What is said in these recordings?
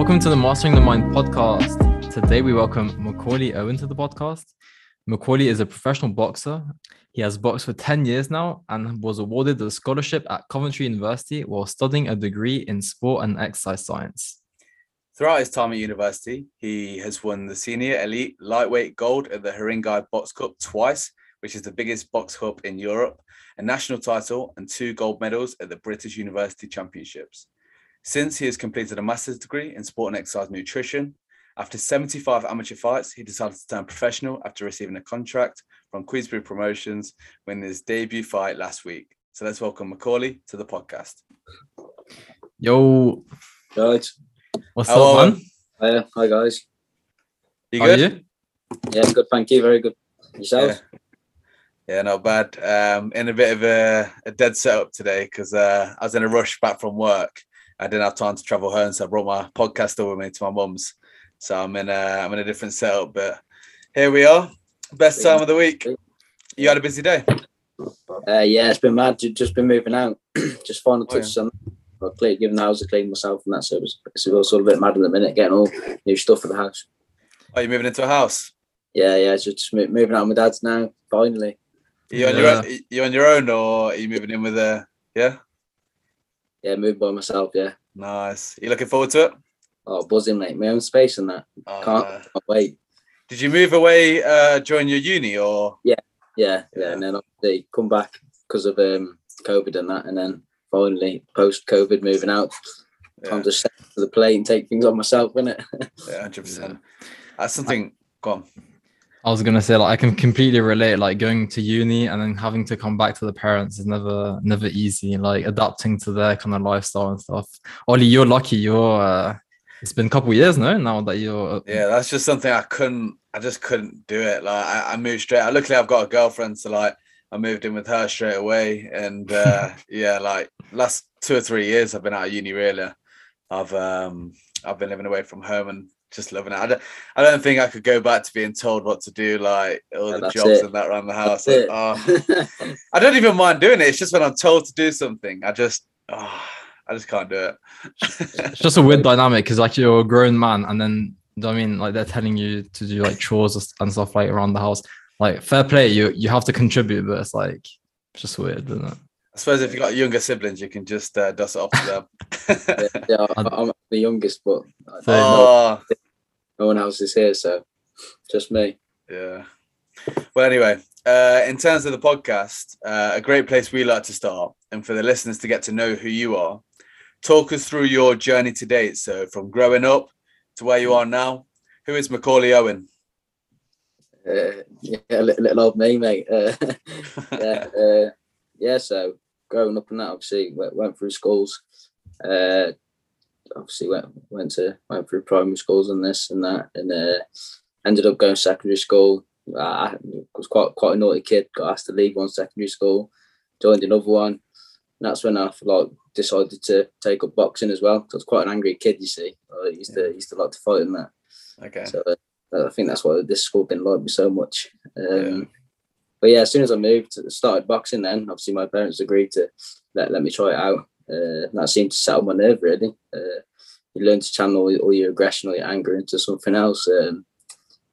Welcome to the Mastering the Mind podcast. Today we welcome Macaulay Owen to the podcast. Macaulay is a professional boxer. He has boxed for 10 years now and was awarded a scholarship at Coventry University while studying a degree in sport and exercise science. Throughout his time at university, he has won the senior elite lightweight gold at the Haringey Box Cup twice, which is the biggest box cup in Europe, a national title, and two gold medals at the British University Championships. Since he has completed a master's degree in sport and exercise nutrition, after 75 amateur fights, he decided to turn professional after receiving a contract from Queensberry Promotions when his debut fight last week. So let's welcome Macaulay to the podcast. Yo, Right. what's Hello, up, man? Hiya. Hi, guys. You How good? are you? Yeah, good. Thank you. Very good. Yourself? Yeah, not bad. Um, in a bit of a, a dead setup today because uh, I was in a rush back from work. I didn't have time to travel home, so I brought my podcast over with me to my mum's. So I'm in a I'm in a different setup, but here we are. Best time of the week. You had a busy day. Uh, yeah, it's been mad. Just been moving out. just final Oh, yeah. touches on. I clean, given the house, I clean myself and that. So it's, it's also a bit mad in the minute, getting all new stuff for the house. Are you moving into a house? Yeah, yeah. Just just moving out with my dad's now. Finally. Are you on your own, you on your own, or are you moving in with a? Yeah, Yeah, moving by myself. Yeah. Nice. You looking forward to it? Oh, buzzing, mate. My own space and that. Uh, Can't, can't wait. did you move away uh, during your uni, or Yeah, yeah. Yeah. And then obviously come back because of um COVID and that, and then finally post COVID moving out. yeah, Time to step to the plate and take things on myself, innit? yeah, hundred percent. That's something. Go on. I was gonna say like I can completely relate. Like going to uni and then having to come back to the parents is never never easy. Like adapting to their kind of lifestyle and stuff. Ollie, you're lucky. You're. Uh, it's been a couple years no now that you're. Yeah, that's just something I couldn't. I just couldn't do it. Like I, I moved straight. Luckily, I've got a girlfriend, so like I moved in with her straight away. And uh, yeah, like last two or three years, I've been out of uni. Really, I've um I've been living away from home and just loving it. I don't, I don't think I could go back to being told what to do, like all Yeah, the jobs it. and that around the house. Like, oh, I don't even mind doing it. It's just when I'm told to do something, I just oh, I just can't do it. It's just a weird dynamic because like you're a grown man and then do you know what I mean like they're telling you to do like chores and stuff like around the house. Like fair play, you you have to contribute, but it's like it's just weird, isn't it? I suppose if you've got younger siblings, you can just uh, dust it off to them. yeah, I'm the youngest, but oh, no one else is here, so just me. yeah. Well, anyway, uh, in terms of the podcast, uh, a great place we like to start, and for the listeners to get to know who you are, talk us through your journey to date. So, from growing up to where you are now, who is Macaulay Owen? Uh, yeah, little, little old me, mate. Uh, yeah, uh, yeah. So growing up and that, obviously went, went through schools. Uh, obviously went went to went through primary schools and this and that, and uh, ended up going to secondary school. I was quite quite a naughty kid. Got asked to leave one secondary school, joined another one. And that's when I like decided to take up boxing as well. I was quite an angry kid, you see. I used to used to like to fight in that. Okay. So uh, I think that's why this school didn't like me so much. Um, But yeah, as soon as I moved, started boxing. Then obviously my parents agreed to let, let me try it out. Uh, that seemed to settle my nerve really. Uh, you learn to channel all, all your aggression or your anger into something else, um,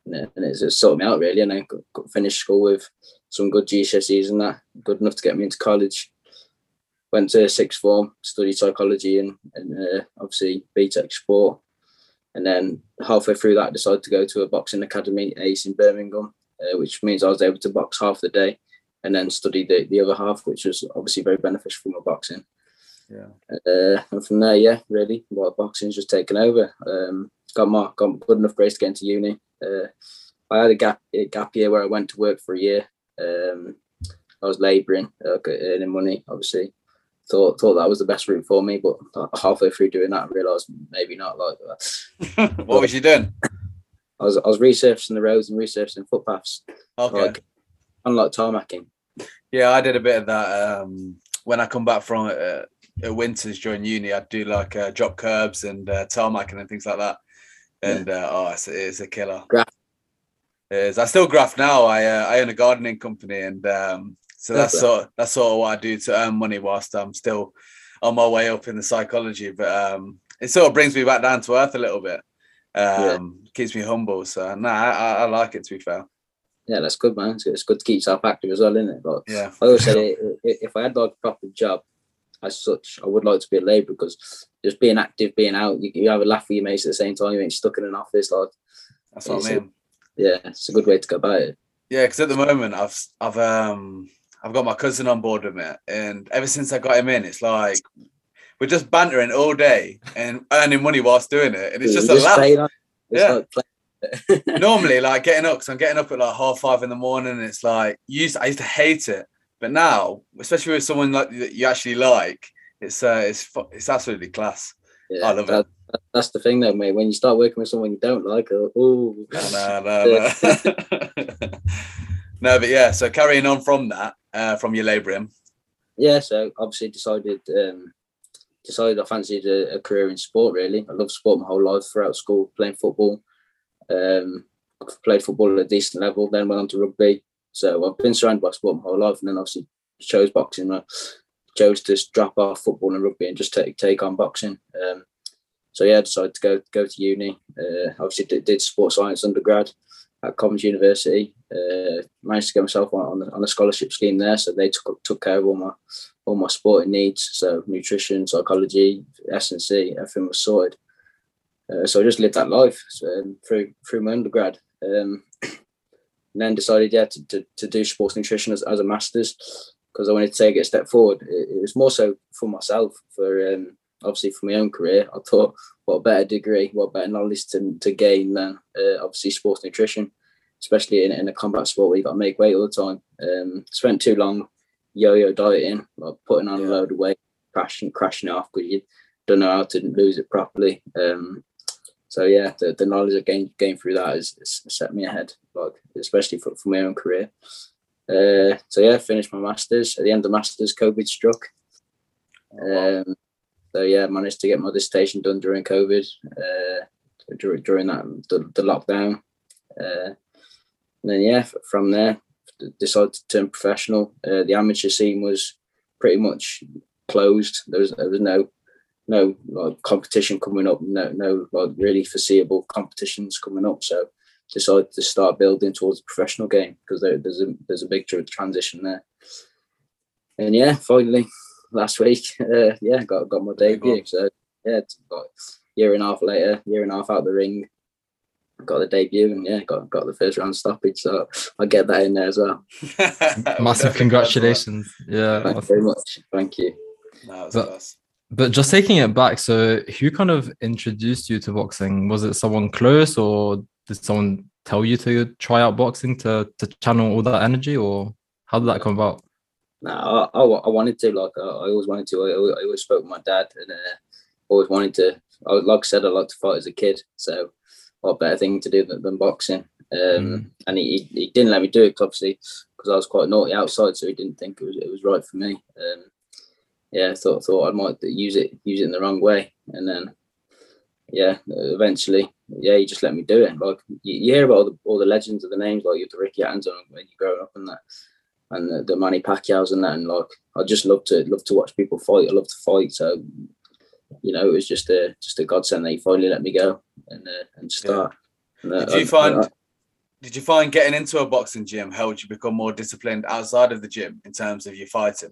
and, it- just sorted me out really. And I got, got finished school with some good GCSEs and that, good enough to get me into college. Went to sixth form, studied psychology and and uh, obviously BTEC sport. And then halfway through that, I decided to go to a boxing academy, Ace in Birmingham, uh, which means I was able to box half the day and then study the, the other half, which was obviously very beneficial for my boxing. Yeah. Uh, and from there, yeah, really, well, boxing's just taken over. Um, got my got good enough grades to get into uni. Uh, I had a gap a gap year where I went to work for a year. Um, I was labouring, uh, earning money, obviously. Thought thought that was the best route for me, but halfway through doing that, I realised maybe not like that. what was you doing? I was I was resurfacing the roads and resurfacing footpaths, Okay. like unlike tarmacking. Yeah, I did a bit of that um, when I come back from uh, uh, winters during uni. I'd do like uh, drop curbs and uh, tarmacking and things like that. And uh, oh, it's, it's a killer. Graft. It is. I still graft now. I uh, I own a gardening company, and um, so that's sort that's sort of what I do to earn money whilst I'm still on my way up in the psychology. But um, it sort of brings me back down to earth a little bit. Um, Yeah. keeps me humble. So no, I, I, I like it to be fair. Yeah, that's good, man. It's, good to keep yourself active as well, isn't it? But Yeah. I always i- if I had like a proper job as such, I would like to be a labourer because just being active, being out, you, you have a laugh with your mates at the same time. You ain't stuck in an office. Like, That's what I mean. yeah, it's a good way to go about it. Yeah, because at the moment I've I've um I've got my cousin on board with me, and ever since I got him in, it's like we're just bantering all day and earning money whilst doing it, and it's just a laugh. it's Yeah. like play. Normally, like getting up, because I'm getting up at like half five in the morning, and it's like used. I used to hate it, but now, especially with someone like that you actually like, it's uh, it's it's absolutely class. Yeah, I love that, that- That's the thing, though, mate. When you start working with someone you don't like, oh. No, no, no, no. no, but yeah. So carrying on from that, uh, from your labouring, yeah, so obviously decided um, decided I fancied a, a career in sport. Really, I loved sport my whole life throughout school, playing football. Um, played football at a decent level, then went on to rugby. So I've been surrounded by sport my whole life, and then obviously chose boxing. I chose to drop off football and rugby and just take take on boxing. Um, so yeah, I decided to go go to uni. Uh, obviously did, did sports science undergrad at Coventry University. Uh, managed to get myself on, on, a scholarship scheme there, so they took took care of all my all my sporting needs. So nutrition, psychology, S and C, everything was sorted. Uh, so I just lived that life um, through through my undergrad. Um, and then decided yeah to, to, to do sports nutrition as, as a master's because I wanted to take it a step forward. It, it was more so for myself, for um, obviously for my own career. I thought what better degree, what better knowledge to, to gain than uh, obviously sports nutrition, especially in, in a combat sport where you got to make weight all the time. Um, spent too long yo-yo dieting, like putting on Yeah. a load of weight, crashing crashing it off because you don't know how to lose it properly. Um, so yeah, the, the knowledge I gained, through that has set me ahead, like especially for, for my own career. Uh, so yeah, finished my masters. At the end of masters, COVID struck. Um, so yeah, managed to get my dissertation done during COVID, uh, during, during that the, the lockdown. Uh, and then yeah, from there, decided to turn professional. Uh, the amateur scene was pretty much closed. There was there was no no like competition coming up. No no like really foreseeable competitions coming up. So decided to start building towards the professional game because there, there's a there's a big tr- transition there. And yeah, finally last week, uh, yeah, got got my debut. So yeah, it's like year and a half later, year and a half out the ring, got the debut and yeah, got got the first round stoppage. So I get that in there as well. Massive congratulations. Yeah. Thank you very much. Thank you. No, it's But- class. But just taking it back, so who kind of introduced you to boxing? Was it someone close or did someone tell you to try out boxing to, to channel all that energy or how did that come about? No, I, I, I wanted to like I, always wanted to. I, always- I always spoke with my dad and uh, always wanted to. I, like I said, I liked to fight as a kid. So what better thing to do than, than boxing? Um, Mm. And he, he he didn't let me do it, obviously because I was quite naughty outside, so he didn't think it was it was right for me. Um, yeah, thought thought I might use it use it in the wrong way, and then yeah, eventually yeah, he just let me do it. Like you, you hear about all the, all the legends of the names, like you have the Ricky Hatton when you grow up and that and the, the Manny Pacquiao's and that, and like I just love to love to watch people fight. I love to fight, so you know it was just a just a godsend that he finally let me go and uh, and start. And, uh, Did you find I- did you find getting into a boxing gym helped you become more disciplined outside of the gym in terms of your fighting?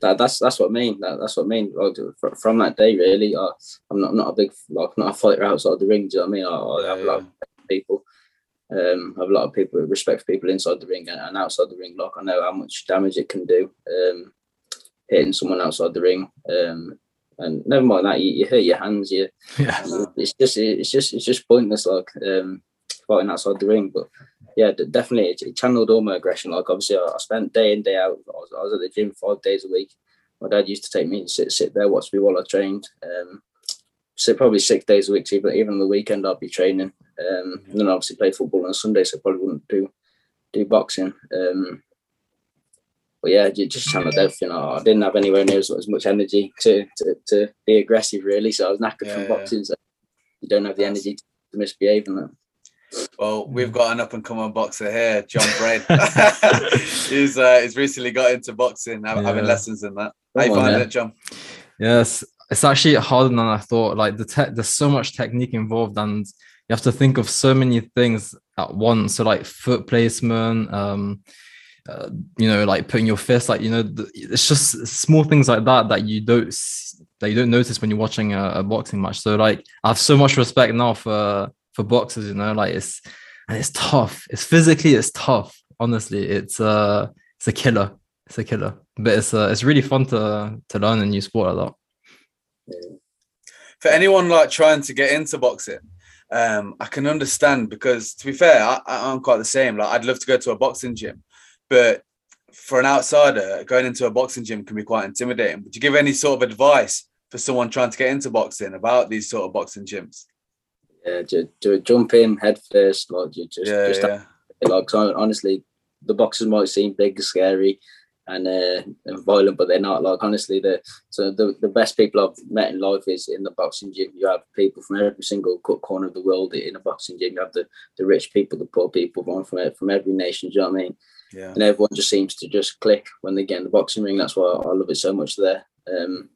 That, that's that's what I mean. That, that's what I mean. Like, from that day, really, I, I'm not I'm not a big like not a fighter outside the ring. Do you know what I mean? I, I have a lot of people. Um, I have a lot of people respect for people inside the ring and, and outside the ring. Like I know how much damage it can do. Um, hitting someone outside the ring. Um, and never mind that you, you hurt your hands. You Yeah. it's just it's just it's just pointless like um fighting outside the ring but yeah definitely. It, channeled all my aggression. Like obviously I, spent day in day out. I was, I was at the gym five days a week. My dad used to take me and sit sit there watch me while I trained. Um so probably six days a week so even, even on the weekend I'd be training. Um and then obviously play football on Sunday so I probably wouldn't do do boxing. Um but yeah, ju- just channeled everything. I I didn't have anywhere near as, as much energy to, to, to be aggressive, really. So I was knackered Yeah, from boxing. So you don't have the energy to misbehave and that. Well, we've got an up and coming boxer here, John Braid. he's uh, he's recently got into boxing, hav- having Yeah. lessons in that. How you Come on, finding it, John? Yes. it's actually harder than I thought. Like the tech, there's so much technique involved, and you have to think of so many things at once. So like foot placement, um, uh, you know, like putting your fist, like you know, the, it's just small things like that that you don't that you don't notice when you're watching a, a, boxing match. So like, I have so much respect now for for boxers. You know, like it's and it's tough. It's physically, it's tough. Honestly, it's uh, it's a killer. It's a killer. But it's uh, it's really fun to to learn a new sport like that. For anyone like trying to get into boxing, um, I can understand because to be fair, I, I'm quite the same. Like I'd love to go to a boxing gym, but for an outsider, going into a boxing gym can be quite intimidating. Would you give any sort of advice for someone trying to get into boxing about these sort of boxing gyms? Yeah, to, to jump in head first, like you just, yeah, just yeah. like honestly, the boxes might seem big, scary, and, uh, and violent, but they're not. Like honestly, the so the, the best people I've met in life is in the boxing gym. You have people from every single corner of the world in a boxing gym. You have the, the rich people, the poor people, from from from every nation. Do you know what I mean? Yeah. And everyone just seems to just click when they get in the boxing ring. That's why I love it so much there. Um,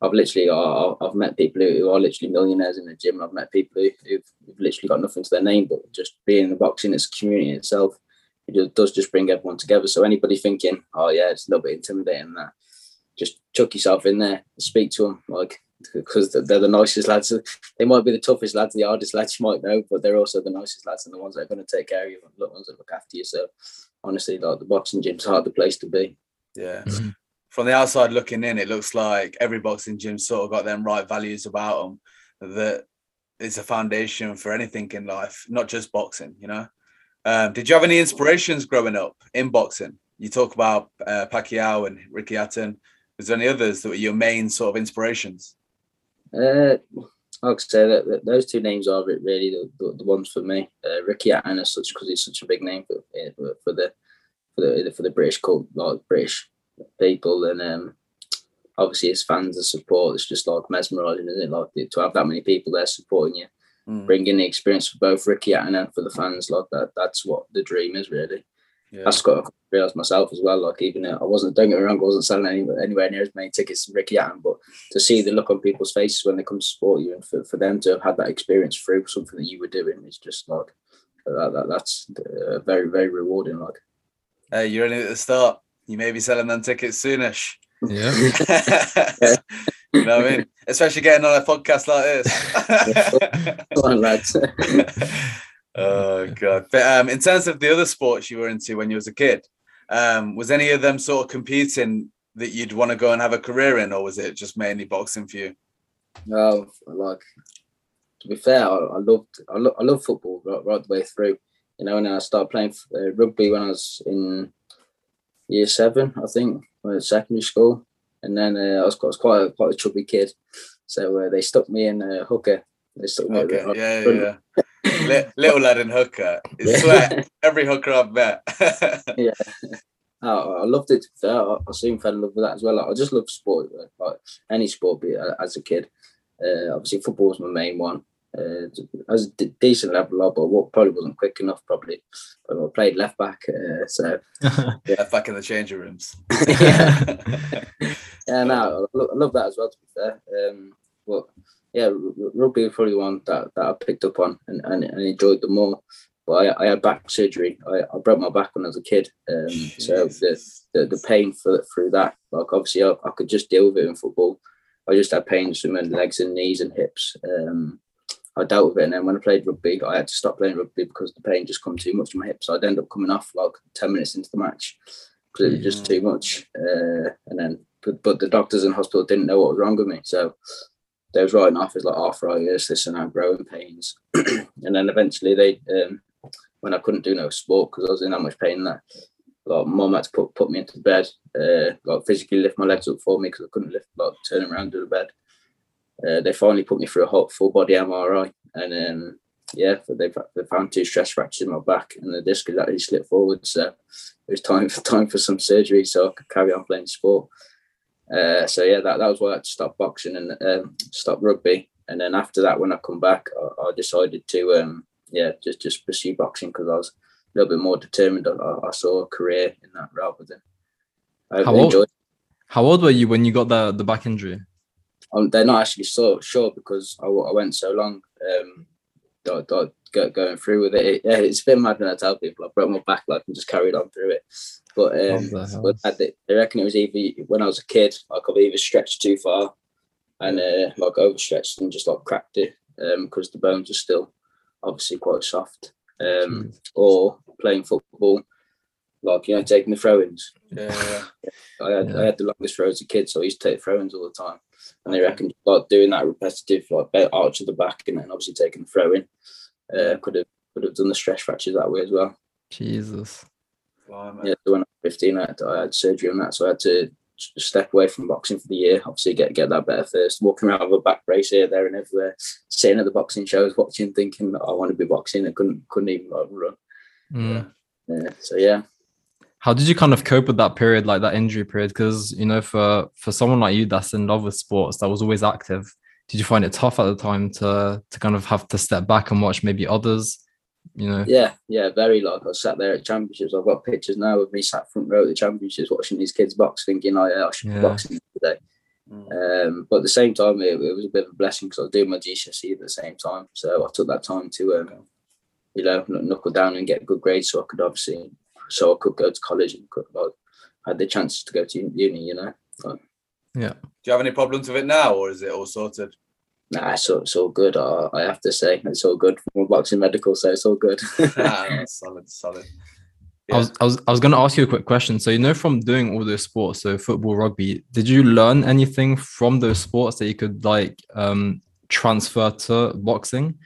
I've literally I've met people who are literally millionaires in the gym. I've met people who, who've, literally got nothing to their name, but just being in the boxing, it's a community itself. It does just bring everyone together. So anybody thinking, oh yeah, it's a little bit intimidating that, just chuck yourself in there, speak to them, like because they're the nicest lads. They might be the toughest lads, the hardest lads you might know, but they're also the nicest lads and the ones that are going to take care of you, the ones that look after you. So honestly, like the boxing gym's hard the place to be. Yeah. Mm-hmm. From the outside looking in, it looks like every boxing gym sort of got them right values about them. That is a foundation for anything in life, not just boxing. You know. Um, did you have any inspirations growing up in boxing? You talk about uh, Pacquiao and Ricky Hatton. Was there any others that were your main sort of inspirations? Uh, I'd say that, that, those two names are really the, the, the ones for me. Uh, Ricky Hatton is such because he's such a big name for, for the for the for the British cult, like British people, and um, obviously his fans and support. It's just like mesmerising, isn't it? Like to have that many people there supporting you, mm. bringing the experience for both Ricky and for the fans. Like that, that's what the dream is really. Yeah. That's got to realize myself as well. Like even I wasn't don't get me wrong, I wasn't selling any, anywhere near as many tickets as Ricky Hatton, but to see the look on people's faces when they come to support you and for, for them to have had that experience through something that you were doing is just like that, that that's uh, very very rewarding. Like, hey, you're only at the start. You may be selling them tickets soonish. Yeah. you know what I mean? Especially getting on a podcast like this. Come on, lads. Oh god! But um, in terms of the other sports you were into when you was a kid, um, was any of them sort of competing that you'd want to go and have a career in, or was it just mainly boxing for you? No, like to be fair, I, I loved I, lo- I love football right, right, the way through. You know, and I started playing uh, rugby when I was in year seven, I think, when secondary school, and then uh, I, was, I was quite a, quite a chubby kid, so uh, they stuck me in a hooker. They stuck me okay. yeah, yeah, yeah little lad in hooker. It's sweat. Every hooker I've met. yeah. Oh, I loved it. I soon fell in love with that as well. I just love sport, like any sport, be uh, as a kid. Uh, obviously, football was my main one. Uh, as a d- decent level, but what probably wasn't quick enough. Probably, but I played left back, uh, so yeah. left back in the changing rooms. yeah, yeah. No, I love that as well. To be fair, um, but yeah, rugby was probably one that, that I picked up on and, and, and enjoyed the more. But I, I had back surgery. I, I broke my back when I was a kid. Um, so the, the, the pain for, through that, like obviously I, I could just deal with it in football. I just had pains from my legs and knees and hips. Um, I dealt with it. And then when I played rugby, I had to stop playing rugby because the pain just come too much in my hips. So I'd end up coming off like 10 minutes into the match because it was just too much. Uh, and then, but, but the doctors in hospital didn't know what was wrong with me. So they was writing off as like arthritis, this and that, growing pains. and then eventually they, um, when I couldn't do no sport because I was in that much pain, that like mum had to put, put me into bed, uh, like physically lift my legs up for me because I couldn't lift, like turn around to the bed. Uh, they finally put me through a hot full body MRI, and then yeah, they they found two stress fractures in my back, and the disc had actually slipped forward. So it was time for time for some surgery so I could carry on playing sport. Uh, so yeah, that, that was why I had to stop boxing and um, stop rugby. And then after that, when I come back, I, I decided to um, yeah just just pursue boxing because I was a little bit more determined. I, I, saw a career in that rather than. I how old? How old were you when you got the the back injury? Um, they're not actually so sure because I, I went so long um, dot, dot, go, going through with it. it. Yeah, it's been mad when I tell people I broke my back like and just carried on through it. But um, but they, they reckon it was either when I was a kid, like I've either stretched too far and uh, like overstretched and just like cracked it because um, the bones are still obviously quite soft. Um, or playing football, like you know, taking the throw-ins. Yeah, I had yeah. I had the longest throw as a kid, so I used to take throw-ins all the time. And they reckon like doing that repetitive, like arch of the back, and then obviously taking the throw in, uh, could have could have done the stress fractures that way as well. Jesus. yeah, so when I was 15, I had, I had surgery on that, so I had to step away from boxing for the year. Obviously, get get that better first. Walking around with a back brace here, there, and everywhere. Sitting at the boxing shows, watching, thinking I want to be boxing. I couldn't couldn't even like, run. Mm. Yeah. yeah. So yeah. How did you kind of cope with that period, like that injury period? Because you know, for for someone like you that's in love with sports, that was always active. Did you find it tough at the time to to kind of have to step back and watch maybe others? You know. Yeah, yeah, very like I sat there at championships. I've got pictures now of me sat front row at the championships watching these kids box, thinking, "Oh yeah, I should yeah. be boxing today." Mm. Um, but at the same time, it, it, was a bit of a blessing because I was doing my GCSE at the same time, so I took that time to, um, you know, knuckle down and get good grades, so I could obviously so I could go to college and could, like, had the chance to go to uni, you know. Like, yeah. Do you have any problems with it now, or is it all sorted? Nah, it's all, it's all good. I, I have to say, it's all good from boxing medical, so it's all good. ah, solid, solid. Yeah. I was, I was I was gonna ask you a quick question. So you know, from doing all those sports, so football, rugby, did you learn anything from those sports that you could like um, transfer to boxing?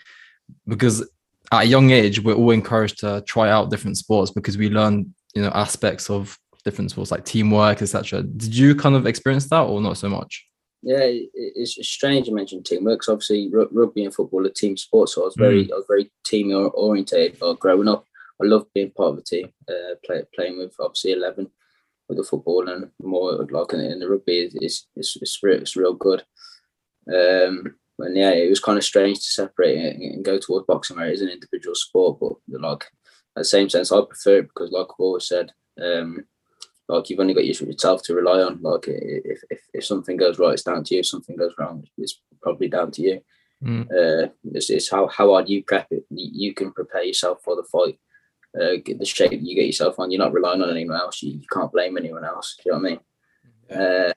Because at a young age, we're all encouraged to try out different sports because we learn, you know, aspects of different sports like teamwork, etc. Did you kind of experience that or not so much? Yeah, it's strange you mentioned teamwork because obviously rugby and football are team sports. So I was very, mm. I was very team orientated. growing up, I loved being part of a team, uh, play, playing with obviously eleven with the football and more like in, the rugby. It's it's, it's, real, it's real good. Um, and yeah, it was kind of strange to separate it and go towards boxing where it is an individual sport. But like at the same sense, I prefer it because, like I've always said, um, like you've only got yourself to rely on. Like if, if, if something goes right, it's down to you. If something goes wrong, it's probably down to you. Mm. Uh, it's, it's how how hard you prep it. You can prepare yourself for the fight. Uh, get the shape you get yourself on. You're not relying on anyone else. You, you can't blame anyone else. Do you know what I mean? Yeah. Uh,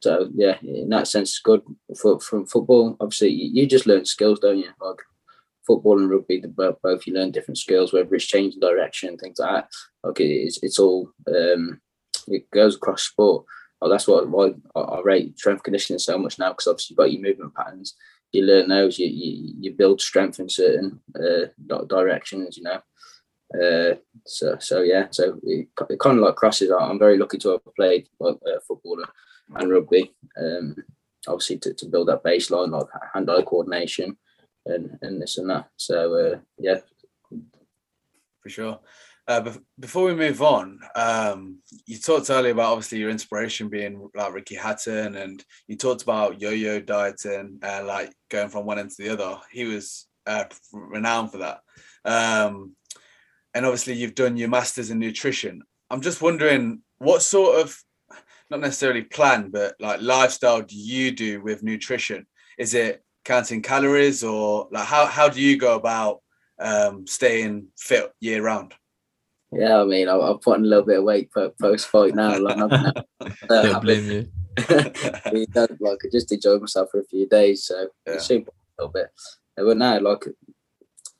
so yeah, in that sense, it's good for from football. Obviously, you, just learn skills, don't you? Like football and rugby, the, both you learn different skills, whether it's changing direction, things like that. Like it's it's all um, it goes across sport. Well, that's what why I, rate strength conditioning so much now because obviously you've got your movement patterns. You learn those. You you, you build strength in certain uh, directions. You know. Uh, so so yeah. So it, it kind of like crosses. I'm very lucky to have played like uh, football and rugby. Um, obviously to, to build that baseline like hand-eye coordination and and this and that. So uh, yeah, for sure. Uh, before we move on, um, you talked earlier about obviously your inspiration being like Ricky Hatton, and you talked about yo-yo dieting, uh, like going from one end to the other. He was uh, renowned for that. Um, and obviously, you've done your masters in nutrition. I'm just wondering what sort of not necessarily plan, but like lifestyle do you do with nutrition? Is it counting calories or like how, how do you go about um, staying fit year round? Yeah, I mean, I'm, I'm putting a little bit of weight post fight now. Like, I'm not, uh, Don't blame you. like, I just enjoyed myself for a few days, so yeah. it's super a little bit. But now, like,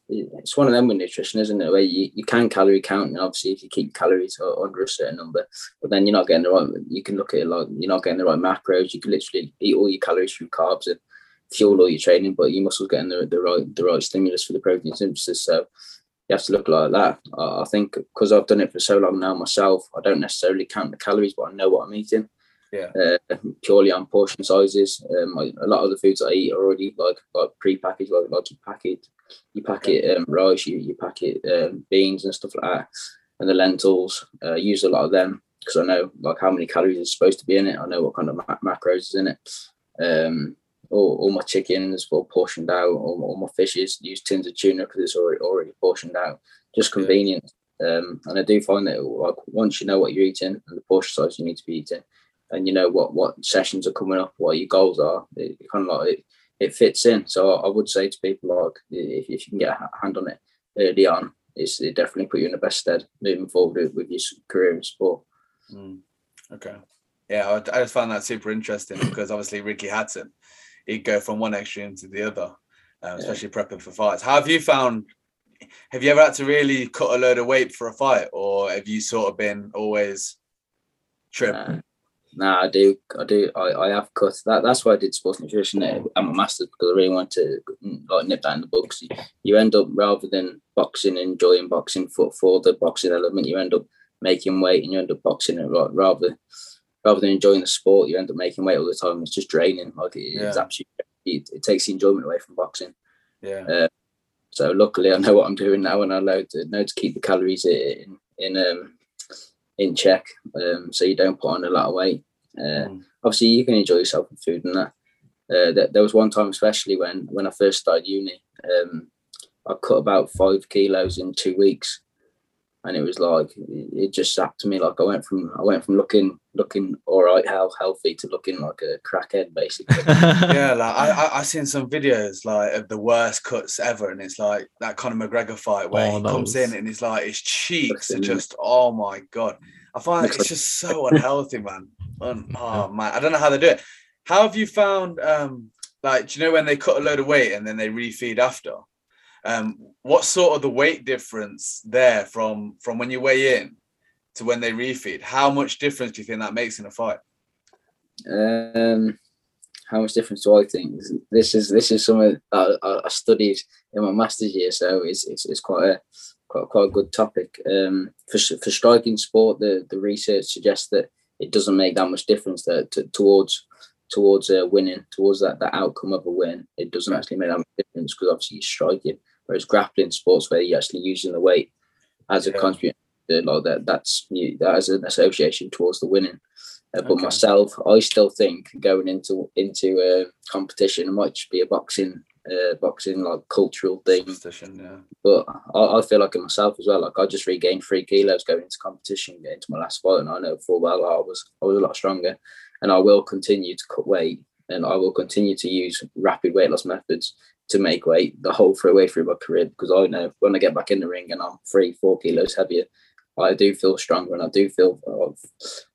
it's one of them with nutrition, isn't it? Where you, you can calorie count, and obviously if you keep calories under a certain number, but then you're not getting the right. You can look at it like you're not getting the right macros. You can literally eat all your calories through carbs and fuel all your training, but your muscles getting the, the right the right stimulus for the protein synthesis. So you have to look like that. I think because I've done it for so long now myself, I don't necessarily count the calories, but I know what I'm eating. Yeah. Uh, purely on portion sizes. Um, a lot of the foods I eat are already like like pre-packaged, like like you pack it you pack it um, rice, you, you pack it um, beans and stuff like that, and the lentils. Uh, use a lot of them because I know like how many calories is supposed to be in it. I know what kind of ma- macros is in it. Um, all, all my chickens well portioned out. All, all my fishes use tins of tuna because it's already already portioned out. Just convenient. Um, and I do find that like once you know what you're eating and the portion size you need to be eating, and you know what what sessions are coming up, what your goals are. It, it kind of like it, it fits in. So I would say to people like if, if you can get a hand on it early on, it's it definitely put you in the best stead moving forward with, your career in sport. Mm. Okay. Yeah, I, I just found that super interesting because obviously Ricky Hatton, he'd go from one extreme to the other, um, especially yeah. prepping for fights. How have you found? Have you ever had to really cut a load of weight for a fight, or have you sort of been always trim? Nah, nah I do. I do. I, I have cut. That that's why I did sports nutrition at my masters because I really wanted to like nip that in the books. You, you end up rather than boxing, enjoying boxing for for the boxing element, you end up making weight and you end up boxing it rather rather than enjoying the sport, you end up making weight all the time. It's just draining. Like it, yeah. it's absolutely it, it, takes the enjoyment away from boxing. Yeah. Uh, so luckily, I know what I'm doing now, and I know to know to keep the calories in in um, in check, um, so you don't put on a lot of weight. Uh, mm. Obviously, you can enjoy yourself with food and that. Uh, that there was one time, especially when when I first started uni, um, I cut about five kilos in two weeks and it was like it just zapped me. Like I went from I went from looking looking all right, how healthy to looking like a crackhead, basically. yeah, like I, I I seen some videos like of the worst cuts ever, and it's like that Conor McGregor fight where oh, he comes was... in and he's like his cheeks are just oh my god. I find like it's just so unhealthy, man. oh man, I don't know how they do it. How have you found um like do you know when they cut a load of weight and then they refeed after? Um, what sort of the weight difference there from from when you weigh in to when they refeed? How much difference do you think that makes in a fight? Um, how much difference do I think? This is this is something I, I studied in my master's year, so it's it's, it's quite a quite quite a good topic. Um, for for striking sport, the the research suggests that it doesn't make that much difference that to, towards towards uh, winning, towards that, that outcome of a win. It doesn't actually make that much difference because obviously you're striking. Whereas grappling sports where you're actually using the weight as a yeah. contributor, like that, that's that has an association towards the winning. Uh, but okay. myself, I still think going into into a competition, it might just be a boxing uh, boxing like cultural thing. Yeah. But I, I, feel like it myself as well. Like I just regained three kilos going into competition, getting to my last fight, and I know full well I was I was a lot stronger and I will continue to cut weight and I will continue to use rapid weight loss methods to make weight the whole way through my career because I know when I get back in the ring and I'm three, four kilos heavier, I do feel stronger and I do feel uh,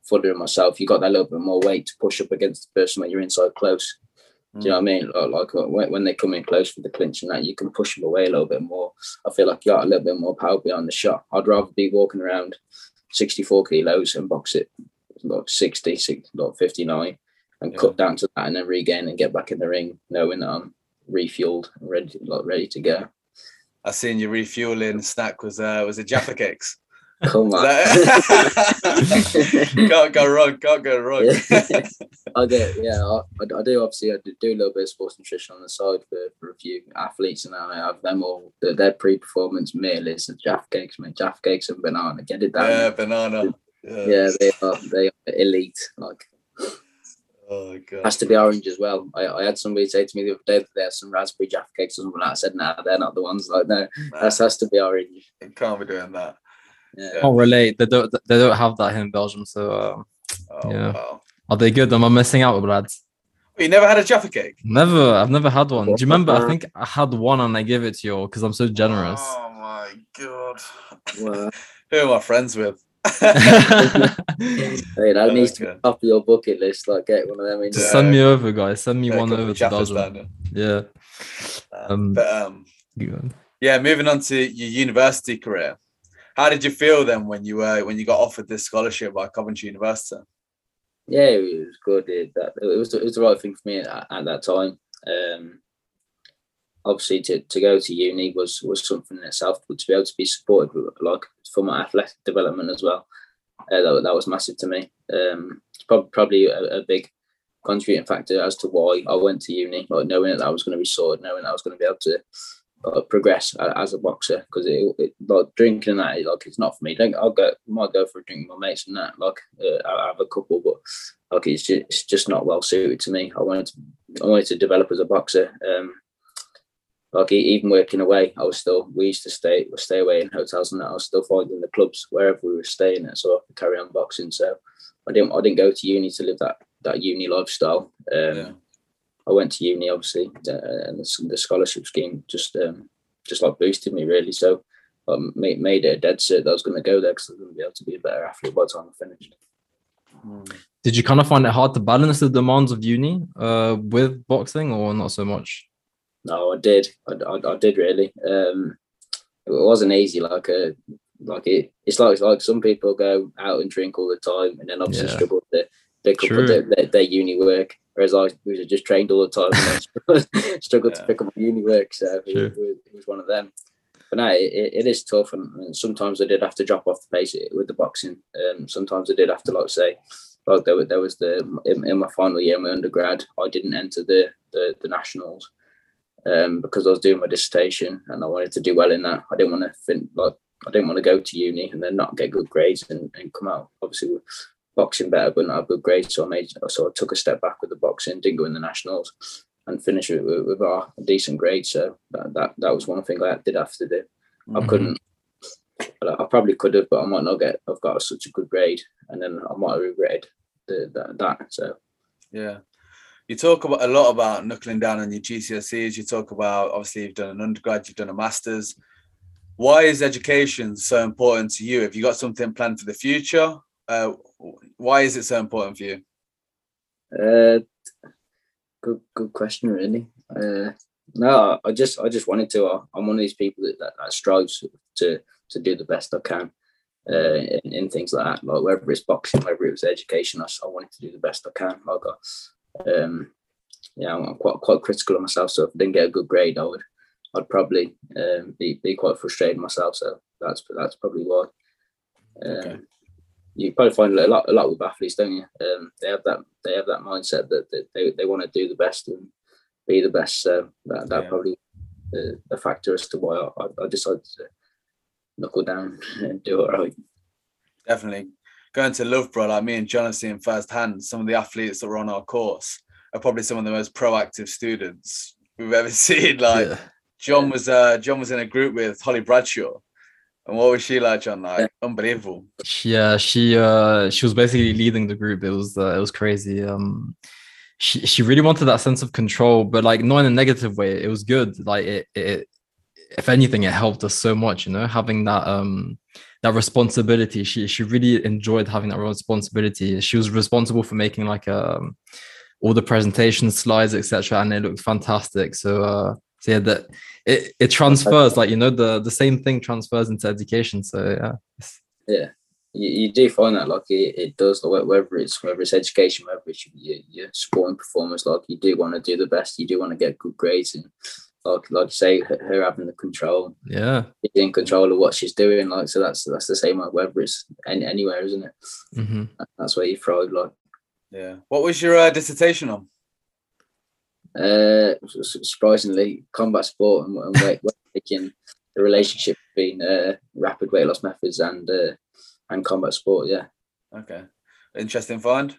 fuller in myself. You got that little bit more weight to push up against the person when you're inside close. Mm. Do you know what I mean? Like, like when they come in close for the clinch and that, you can push them away a little bit more. I feel like you got a little bit more power behind the shot. I'd rather be walking around 64 kilos and box it about 60, 60 about 59 and yeah. cut down to that and then regain and get back in the ring knowing that I'm refueled and ready, like, ready to go. I seen your refueling snack was uh, was a Jaffa cakes. Come on. can't go wrong. Can't go wrong. I get yeah. I, I, do obviously I do a little bit of sports nutrition on the side for, for a few athletes, and I have them all. Their pre-performance meal is Jaffa cakes, man. Jaffa cakes and banana. Get it down. Yeah, banana. Yeah, yeah they are they are elite. Like Oh god. Has to be orange as well. I, I had somebody say to me the other day that there's some raspberry jaffa cakes or something like that. I said, no, nah, they're not the ones. Like, no, nah. that has to be orange. You can't be doing that. Yeah. Can't relate. They don't they don't have that here in Belgium. So uh, oh, yeah. Wow. Are they good? Am I missing out with lads? You never had a Jaffa cake? Never. I've never had one. Do you remember? I think I had one and I gave it to you because I'm so generous. Oh my god. Who am I friends with? hey, that needs to be top of your bucket list. Like, get one of them. In Just send me over, guys. Send me yeah, one over to Belgium. Yeah. Um, but um, yeah, moving on to your university career. How did you feel then when you were when you got offered this scholarship by Coventry University? Yeah, it was good. It, that, it was it was the right thing for me at, at that time. Um, obviously to, to go to uni was was something in itself, but to be able to be supported like for my athletic development as well, uh, that, that was massive to me. Um, it's probably probably a, a, big contributing factor as to why I went to uni, like knowing that I was going to be sorted, knowing that I was going to be able to uh, progress as a boxer because it, it, like drinking that like it's not for me. Don't I'll go might go for a drink with my mates and that like uh, I have a couple, but like it's just, it's just not well suited to me. I wanted to I wanted to develop as a boxer. Um, like even working away, I was still we used to stay stay away in hotels and that I was still finding the clubs wherever we were staying at, so I could carry on boxing. So I didn't I didn't go to uni to live that that uni lifestyle. Um, Yeah. I went to uni obviously, uh, and the, the scholarship scheme just um, just like boosted me really. So um, made made it a dead set that I was going to go there because I was going to be able to be a better athlete by the time I finished. Mm. Did you kind of find it hard to balance the demands of uni uh, with boxing, or not so much? No, I did. I, I, I did really. Um, it wasn't easy. Like a like it. It's like like some people go out and drink all the time, and then obviously Yeah. struggle to pick up True. with their, their, their uni work. Whereas I was just trained all the time and struggled Yeah. to pick up uni work. So it, it was- it was one of them. But no, it, it is tough, and, and sometimes I did have to drop off the pace with the boxing. Um, sometimes I did have to like say, like there, was- there was the in, in my final year, in my undergrad, I didn't enter the the, the nationals um, because I was doing my dissertation and I wanted to do well in that. I didn't want to think like I didn't want to go to uni and then not get good grades and, and come out obviously with boxing better but not have good grades. So I made so I took a step back with the boxing, didn't go in the nationals and finished with, with, with a decent grade. So that, that that was one thing I did have to do. I Mhm. couldn't. I probably could have, but I might not get. I've got such a good grade, and then I might have regretted the, that. that. So Yeah. You talk about a lot about knuckling down on your GCSEs. You talk about obviously you've done an undergrad, you've done a master's. Why is education so important to you? Have you got something planned for the future? Uh, why is it so important for you? Uh, good, good question, really. Uh, no, I just, I just wanted to. I, I'm one of these people that, that, that strives to to do the best I can uh, in, in things like that. Like whether it's boxing, whether it was education, I, I wanted to do the best I can. Like, I, um, yeah, I'm quite quite critical of myself. So if I didn't get a good grade, I would, I'd probably um, be be quite frustrated myself. So that's that's probably why. Um, Okay. You probably find a lot a lot with athletes, don't you? Um, they have that they have that mindset that, that they, they want to do the best and be the best. So that that Yeah. probably the, a factor as to why I, I decided to knuckle down and do it right. Definitely. Going to Loughborough, like me and John have seen firsthand, some of the athletes that were on our course are probably some of the most proactive students we've ever seen. Like Yeah. John was uh John was in a group with Holly Bradshaw. And what was she like, John? Like Yeah. unbelievable. Yeah, she uh she was basically leading the group. It was uh, it was crazy. Um she she really wanted that sense of control, but like not in a negative way. It was good. Like it it if anything, it helped us so much, you know, having that um that responsibility. She she really enjoyed having that responsibility. She was responsible for making like um all the presentation slides, etc. And it looked fantastic. So uh so yeah, that it, it transfers like you know the the same thing transfers into education. So yeah. Yeah, you, you do find that like it, it does. Whether it's whether it's education, whether it's your, your sporting performance, like you do want to do the best. You do want to get good grades and. Like, like you say, her, her having the control, Yeah. she's in control of what she's doing. Like, so that's that's the same. Like, whether it's any, anywhere, isn't it? hmm That's where you thrive. Like, Yeah. What was your uh, dissertation on? uh, surprisingly, combat sport and, and weight, weightlifting, the relationship between uh, rapid weight loss methods and uh, and combat sport. Yeah, Okay. Interesting find.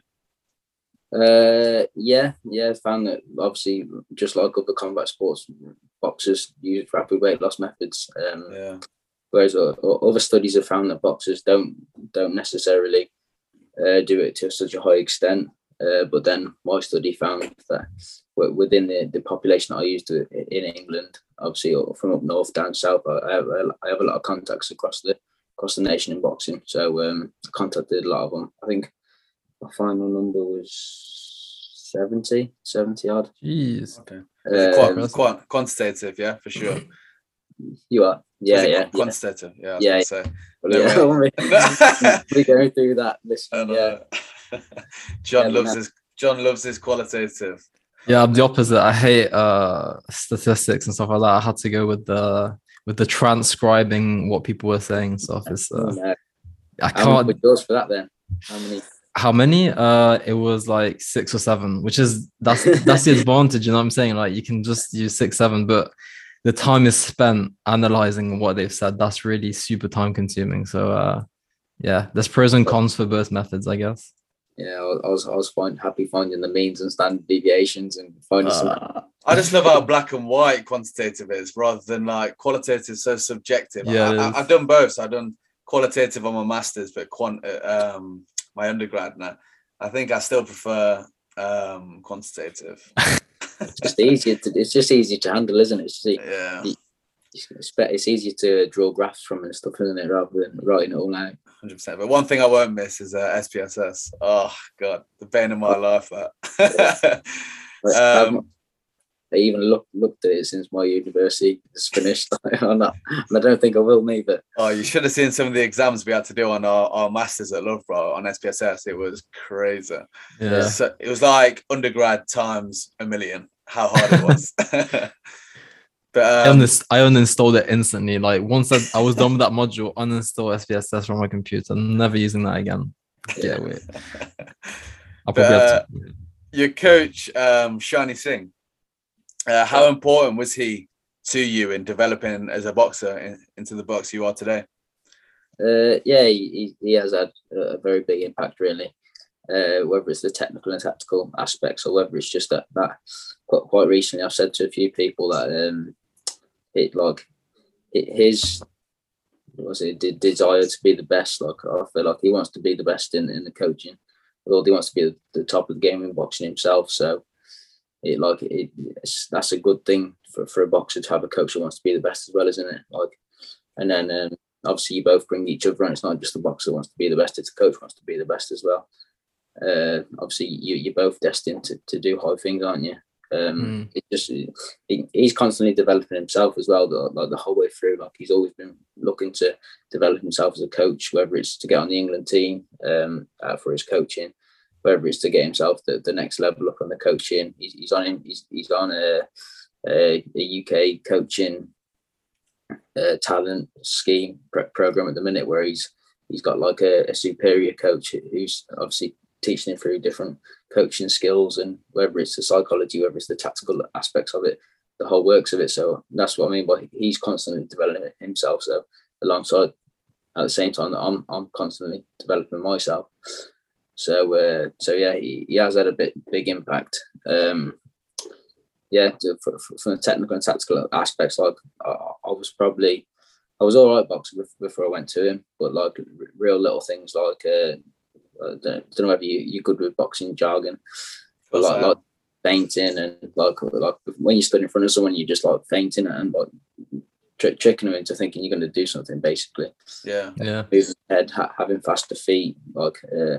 Uh, yeah, yeah. Found that obviously, just like other combat sports, boxers use rapid weight loss methods. Um, Yeah. whereas uh, other studies have found that boxers don't don't necessarily uh, do it to such a high extent. Uh, but then my study found that within the, the population that I used to, in England, obviously from up north down south, I I have, a- I have a lot of contacts across the across the nation in boxing. So um, I contacted a lot of them. I think my final number was 70, 70 odd. Jeez. Okay. Um, quite, quite quantitative, yeah, for sure. you are, yeah, Was it yeah, yeah. Quantitative, yeah. I was Yeah, gonna say. Well, yeah, we're going through that. Listen, And, yeah. uh, John Yeah, loves his John loves his qualitative. Yeah, I'm the opposite. I hate uh statistics and stuff like that. I had to go with the with the transcribing what people were saying and stuff. It's uh, No. I can't was yours for that then? How many? How many? Uh it was like six or seven, which is that's that's the advantage, you know what I'm saying? Like you can just use six, seven, but the time is spent analyzing what they've said. That's really super time consuming. So uh yeah, there's pros and cons for both methods, I guess. Yeah, I was I was, I find, happy finding the means and standard deviations and finding some. Uh, I just love how black and white quantitative is rather than like qualitative so subjective. Yeah, I, I, i've done both. So I've done qualitative on my masters, but quant uh, um my undergrad now. I think I still prefer um, quantitative. it's just easier. To, it's just easier to handle, isn't it? It's, just, yeah. it's, it's easier to draw graphs from and stuff, isn't it, rather than writing it all out. Hundred percent. But one thing I won't miss is uh, SPSS. Oh God, the bane of my life. That. um, I even looked looked at it since my university is finished. I'm not, and I don't think I will neither. Oh, you should have seen some of the exams we had to do on our, our masters at Loughborough on SPSS. It was crazy. Yeah. So it was like undergrad times a million. How hard it was. but um, I, uninst- I uninstalled it instantly. Like once I, I was done with that module, uninstall SPSS from my computer. Never using that again. Yeah, wait. I'll probably but, uh, to- your coach, um, Shani Singh uh, how important was he to you in developing as a boxer in, into the box you are today? Uh, yeah, he, he has had a very big impact, really. Uh, whether it's the technical and tactical aspects, or whether it's just that that quite, recently, I've said to a few people that um, it like it, his was it the desire to be the best. Like I feel like he wants to be the best in, in the coaching. Although he wants to be the, the top of the game in boxing himself, so it like it, that's a good thing for, for a boxer to have a coach who wants to be the best as well, isn't it? Like, and then um, obviously you both bring each other, and it's not just the boxer wants to be the best; it's the coach wants to be the best as well. Uh, obviously, you you're both destined to, to do high things, aren't you? Um, mm. it just he, he's constantly developing himself as well, the, like the whole way through. Like he's always been looking to develop himself as a coach, whether it's to get on the England team um, uh, for his coaching, whether it's to get himself the, the next level up on the coaching. He's, he's on he's, he's on a, a, a UK coaching uh, talent scheme program at the minute where he's he's got like a, a, superior coach who's obviously teaching him through different coaching skills and whether it's the psychology, whether it's the tactical aspects of it, the whole works of it. So that's what I mean by he's constantly developing himself. So alongside at the same time that I'm I'm constantly developing myself. So uh, so yeah, he, he, has had a bit big impact. Um, yeah, to, for, for, from the technical and tactical aspects, like I, I was probably I was all right boxing before I went to him, but like real little things like uh, I don't, know if you you're good with boxing jargon, but like, like fainting and like like when you stood in front of someone, you just like fainting and like trick, tricking them into thinking you're going to do something basically. Yeah, yeah. Moving head, ha- having faster feet, like uh,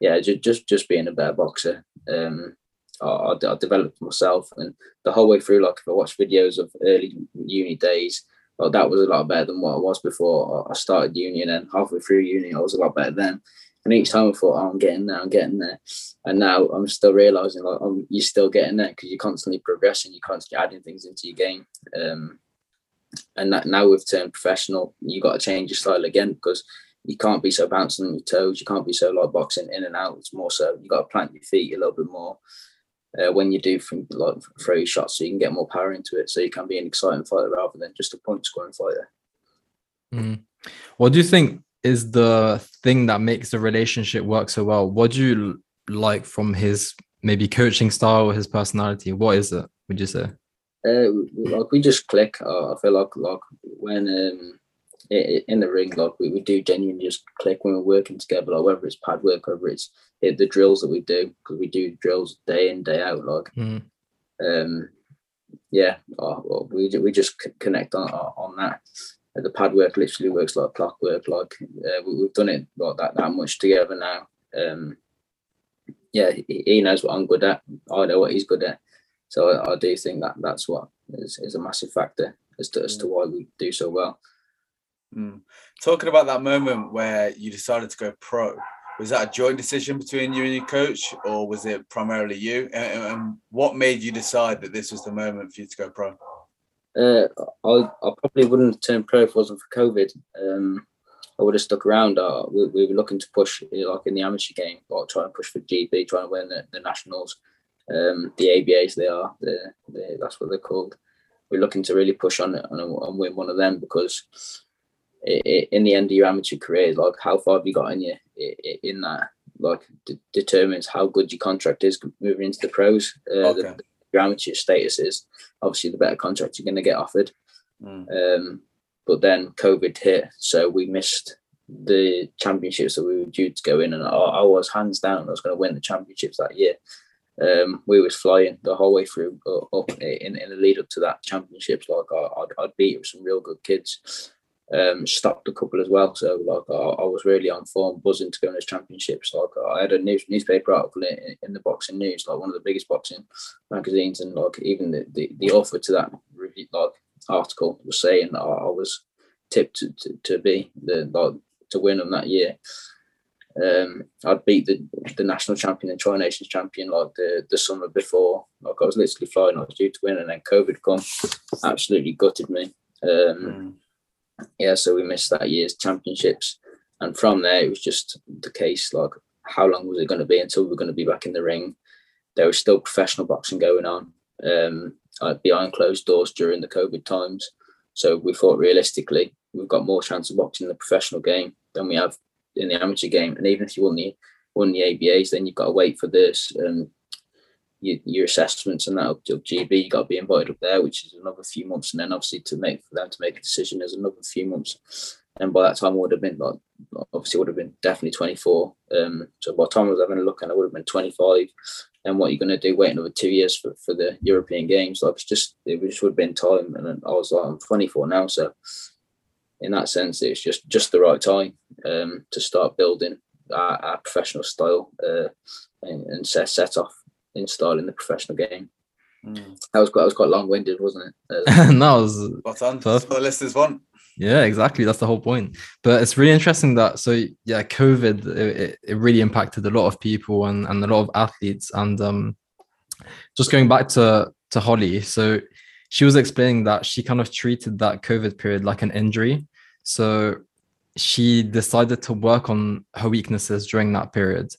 yeah, just just just being a better boxer. Um, I, I, developed myself, and the whole way through, like if I watch videos of early uni days, well, that was a lot better than what I was before I started uni. And then halfway through uni, I was a lot better then. And each time I thought, oh, I'm getting there, I'm getting there. And now I'm still realizing like you're still getting there because you're constantly progressing, you're constantly adding things into your game. Um, and that now we've turned professional, you got to change your style again because you can't be so bouncing on your toes. You can't be so like boxing in and out. It's more so you got to plant your feet a little bit more uh, when you do from like throw your shots, so you can get more power into it. So you can be an exciting fighter rather than just a point scoring fighter. Mm. What do you think is the thing that makes the relationship work so well? What do you like from his maybe coaching style or his personality? What is it? Would you say? Uh, like we just click. Uh, I feel like like when um, in the ring, like we, we do genuinely just click when we're working together, like whether it's pad work, whether it's the drills that we do, because we do drills day in, day out, like, mm. um, yeah, uh, well, we, we just connect on, on that. The pad work literally works like clockwork, like uh, we, have done it like that, that much together now. Um, yeah, he, he knows what I'm good at. I know what he's good at. So I, I do think that that's what is, is a massive factor as to, as to why we do so well. Mm. Talking about that moment where you decided to go pro, was that a joint decision between you and your coach, or was it primarily you? And, and what made you decide that this was the moment for you to go pro? Uh, I, I probably wouldn't have turned pro if it wasn't for COVID. Um, I would have stuck around. Uh, we, we, were looking to push, like in the amateur game, like trying to push for GB, trying to win the, the nationals, um, the ABAs. They are, they're, that's what they're called. We're looking to really push on it and, and win one of them because in the end of your amateur career, like how far have you got in you in that? Like d- determines how good your contract is moving into the pros. Uh, okay. the, your amateur status is obviously the better contract you're going to get offered. Mm. Um, but then COVID hit, so we missed the championships that we were due to go in, and I, I was hands down I was going to win the championships that year. Um, we was flying the whole way through uh, up in, in the lead up to that championships. Like I, would I'd beat some real good kids, um, stopped a couple as well. So like I, I, was really on form, buzzing to go in those championships. Like I had a news, newspaper article in, in, the boxing news, like one of the biggest boxing magazines, and like even the the, the author to that like article was saying that I, I was tipped to, to, to be the like to win them that year. Um, I'd beat the, the national champion and Tri Nations champion like the, the summer before. Like I was literally flying, I was due to win, and then COVID come, absolutely gutted me. Um, mm. Yeah, so we missed that year's championships, and from there it was just the case like how long was it going to be until we are going to be back in the ring? There was still professional boxing going on um, behind closed doors during the COVID times. So we thought realistically, we've got more chance of boxing in the professional game than we have in the amateur game. And even if you won the won the ABAs, then you've got to wait for this um, your, your assessments and that up to GB. You got to be invited up there, which is another few months, and then obviously to make for them to make a decision is another few months. And by that time, I would have been like obviously would have been definitely 24. Um, so by the time I was having a look, and I would have been 25. And what you're going to do? Wait another two years for, for the European Games? Like it's just it just would have been time. And I was like, I'm 24 now, so in that sense, it's just just the right time um, to start building our, our professional style uh, and, and, set set off in style in the professional game. Mm. That was quite that was quite long winded, wasn't it? Uh, no, it was What's on? That's what the listeners want. Yeah, exactly. That's the whole point. But it's really interesting that so yeah, COVID it, it really impacted a lot of people and, and a lot of athletes. And um, just going back to to Holly, so she was explaining that she kind of treated that COVID period like an injury. So she decided to work on her weaknesses during that period.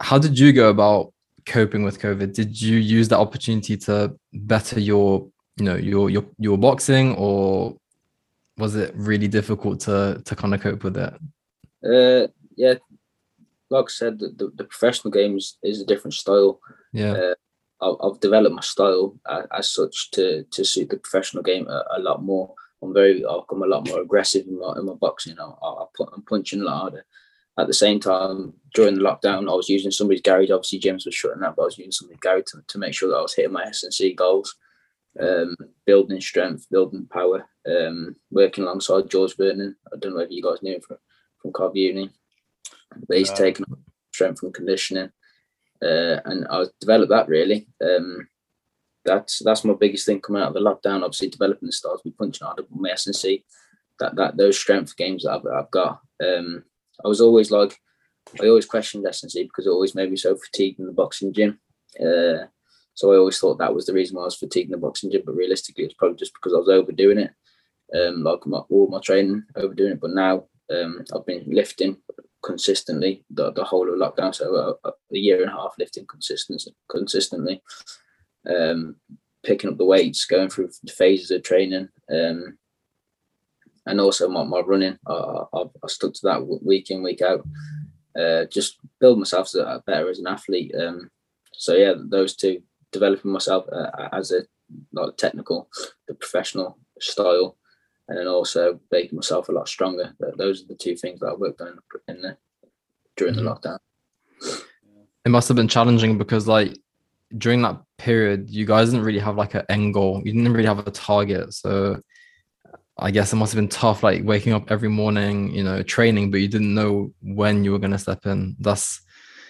How did you go about coping with COVID? Did you use that opportunity to better your, you know, your your your boxing, or was it really difficult to to kind of cope with it? Uh, yeah, like I said, the, the, professional game is, is, a different style. Yeah. Uh, I've, I've, developed my style as, as, such to to suit the professional game a, a lot more. I'm very, come a lot more aggressive in my, in my boxing. I, I, I'm punching a lot harder. At the same time, during the lockdown, I was using somebody's garage. Obviously, gyms was shutting down, but I was using somebody's garage to, to make sure that I was hitting my S&C goals, um, building strength, building power, um, working alongside George Vernon. I don't know if you guys knew him from, from Cov Uni, but he's taken strength and conditioning. Uh, and I developed that really. Um, that's that's my biggest thing coming out of the lockdown. Obviously, developing the styles, be punching harder, my S&C, that that those strength games that I've, I've got. Um, I was always like, I always questioned S&C because it always made me so fatigued in the boxing gym. Uh, so I always thought that was the reason why I was fatigued in the boxing gym. But realistically, it's probably just because I was overdoing it, um, like my, all my training, overdoing it. But now um, I've been lifting consistently the, the whole of lockdown, so a, a year and a half lifting consistently. consistently um, picking up the weights, going through phases of training, um, and also my, my running. I, I, I, stuck to that week in, week out. Uh, just build myself better as an athlete. Um, so yeah, those two, developing myself uh, as a like technical, the professional style, and then also making myself a lot stronger. Those are the two things that I worked on in the, during mm-hmm. the lockdown. It must have been challenging because like during that period, you guys didn't really have like an end goal. You didn't really have a target. So I guess it must have been tough, like waking up every morning, you know, training, but you didn't know when you were going to step in. That's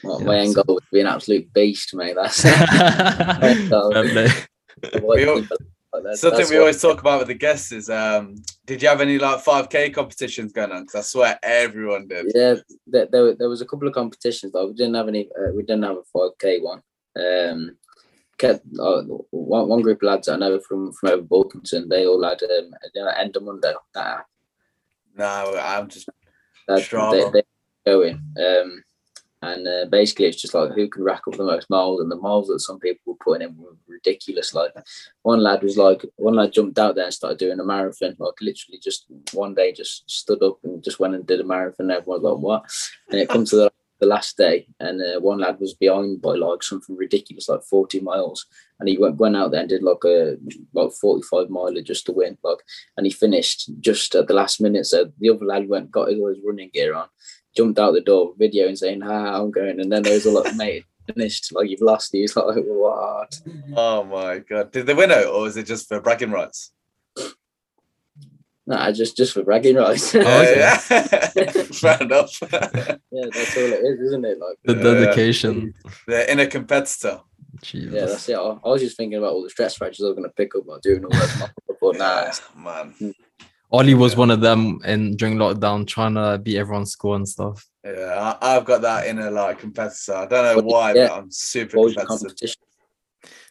well, my end goal would be an absolute beast, mate. That's Something we always talk about with the guests is um, did you have any like 5k competitions going on? Because I swear everyone did. Yeah, there, there, there, was a couple of competitions, but we didn't have any. Uh, we didn't have a 5k one. Um, kept uh, one, one group of lads I know from from over Bulkington, they all had um, end of Monday that No, I'm just that, they, they going. Um, and uh, basically, it's just like who can rack up the most miles, and the miles that some people were putting in were ridiculous. Like one lad was like, one lad jumped out there and started doing a marathon. Like literally, just one day, just stood up and just went and did a marathon. Everyone was like, "What?" And it comes to the the last day, and uh, one lad was behind by like something ridiculous, like forty miles, and he went went out there and did like a like forty five miler just to win, like, and he finished just at the last minute. So the other lad went got his running gear on, jumped out the door, video and saying, "Ha, I'm going," and then there was a lot, of mate. Finished like you've lost. He's like, what? Oh my god! Did they win it, or was it just for bragging rights? Nah, just just for bragging rights. Oh, okay. yeah, fair enough. yeah, that's all it is, isn't it? Like, The Yeah. dedication. the inner competitor. Jesus. yeah, that's it. I, I was just thinking about all the stress fractures I was going to pick up by doing all that. but nah, Yeah, man. Hmm. Ollie was Yeah. one of them in during lockdown trying to beat everyone's score and stuff. Yeah, I, I've got that inner like competitor. I don't know What- why, yeah. but I'm super what competitive.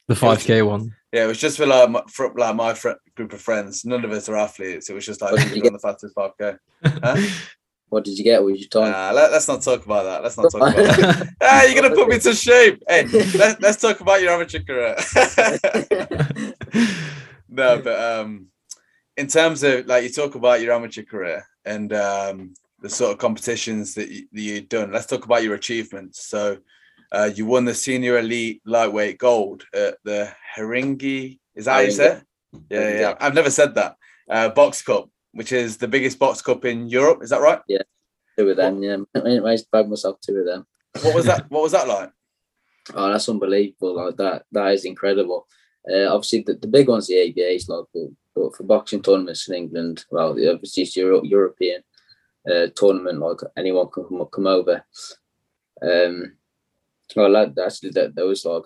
The 5k one. Yeah, it was just for like my, for like my fr- group of friends. None of us are athletes. It was just like What did run the fastest 5k. Huh? What did you get? What was your time? Nah, let, us not talk about that. Let's not talk about that. ah, you're gonna put me to shame. Hey, let, let's talk about your amateur career. no, but um, in terms of like you talk about your amateur career and um, the sort of competitions that, you, that you've done, let's talk about your achievements. So, uh, you won the senior elite lightweight gold at the Haringey. Is that how you say it? Yeah, yeah, yeah. I've never said that. Uh, box Cup, which is the biggest box cup in Europe. Is that right? Yeah, Two of them, yeah. I managed bag myself two of them. What was that? What was that like? Oh, that's unbelievable. Like that, that is incredible. Uh, obviously, the, the big ones, the ABA's like, but, but for boxing tournaments in England, well, the- obviously it's Euro- European uh, tournament, like anyone can come, come over. Um, well, that, actually, that there was like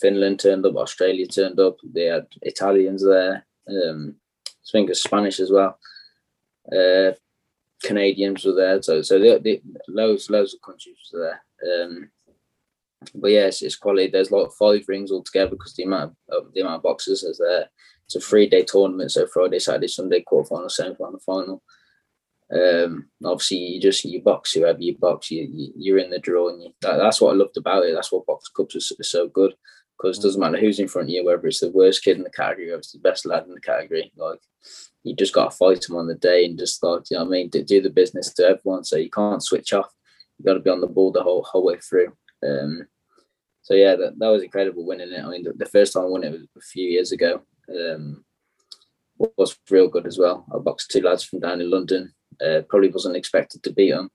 Finland turned up, Australia turned up. They had Italians there. Um, I think it's Spanish as well. Uh, Canadians were there, so so the, the, loads loads of countries were there. Um, but yeah, it's, quality. There's like five rings altogether because the amount of the amount of boxes is there. It's a three day tournament, so Friday, Saturday, Sunday, quarter final, semi final, final. Um, obviously, you just you box whoever you box, you, you you're in the draw, and you, that, that's what I loved about it. That's what box cups is, is so good because it doesn't matter who's in front of you, whether it's the worst kid in the category or it's the best lad in the category. Like you just got to fight them on the day and just like you know what I mean, do, do the business to everyone. So you can't switch off. You got to be on the ball the whole whole way through. Um, so yeah, that, that was incredible winning it. I mean, the, the first time I won it was a few years ago. Um, was real good as well. I boxed two lads from down in London. Uh, probably wasn't expected to beat him.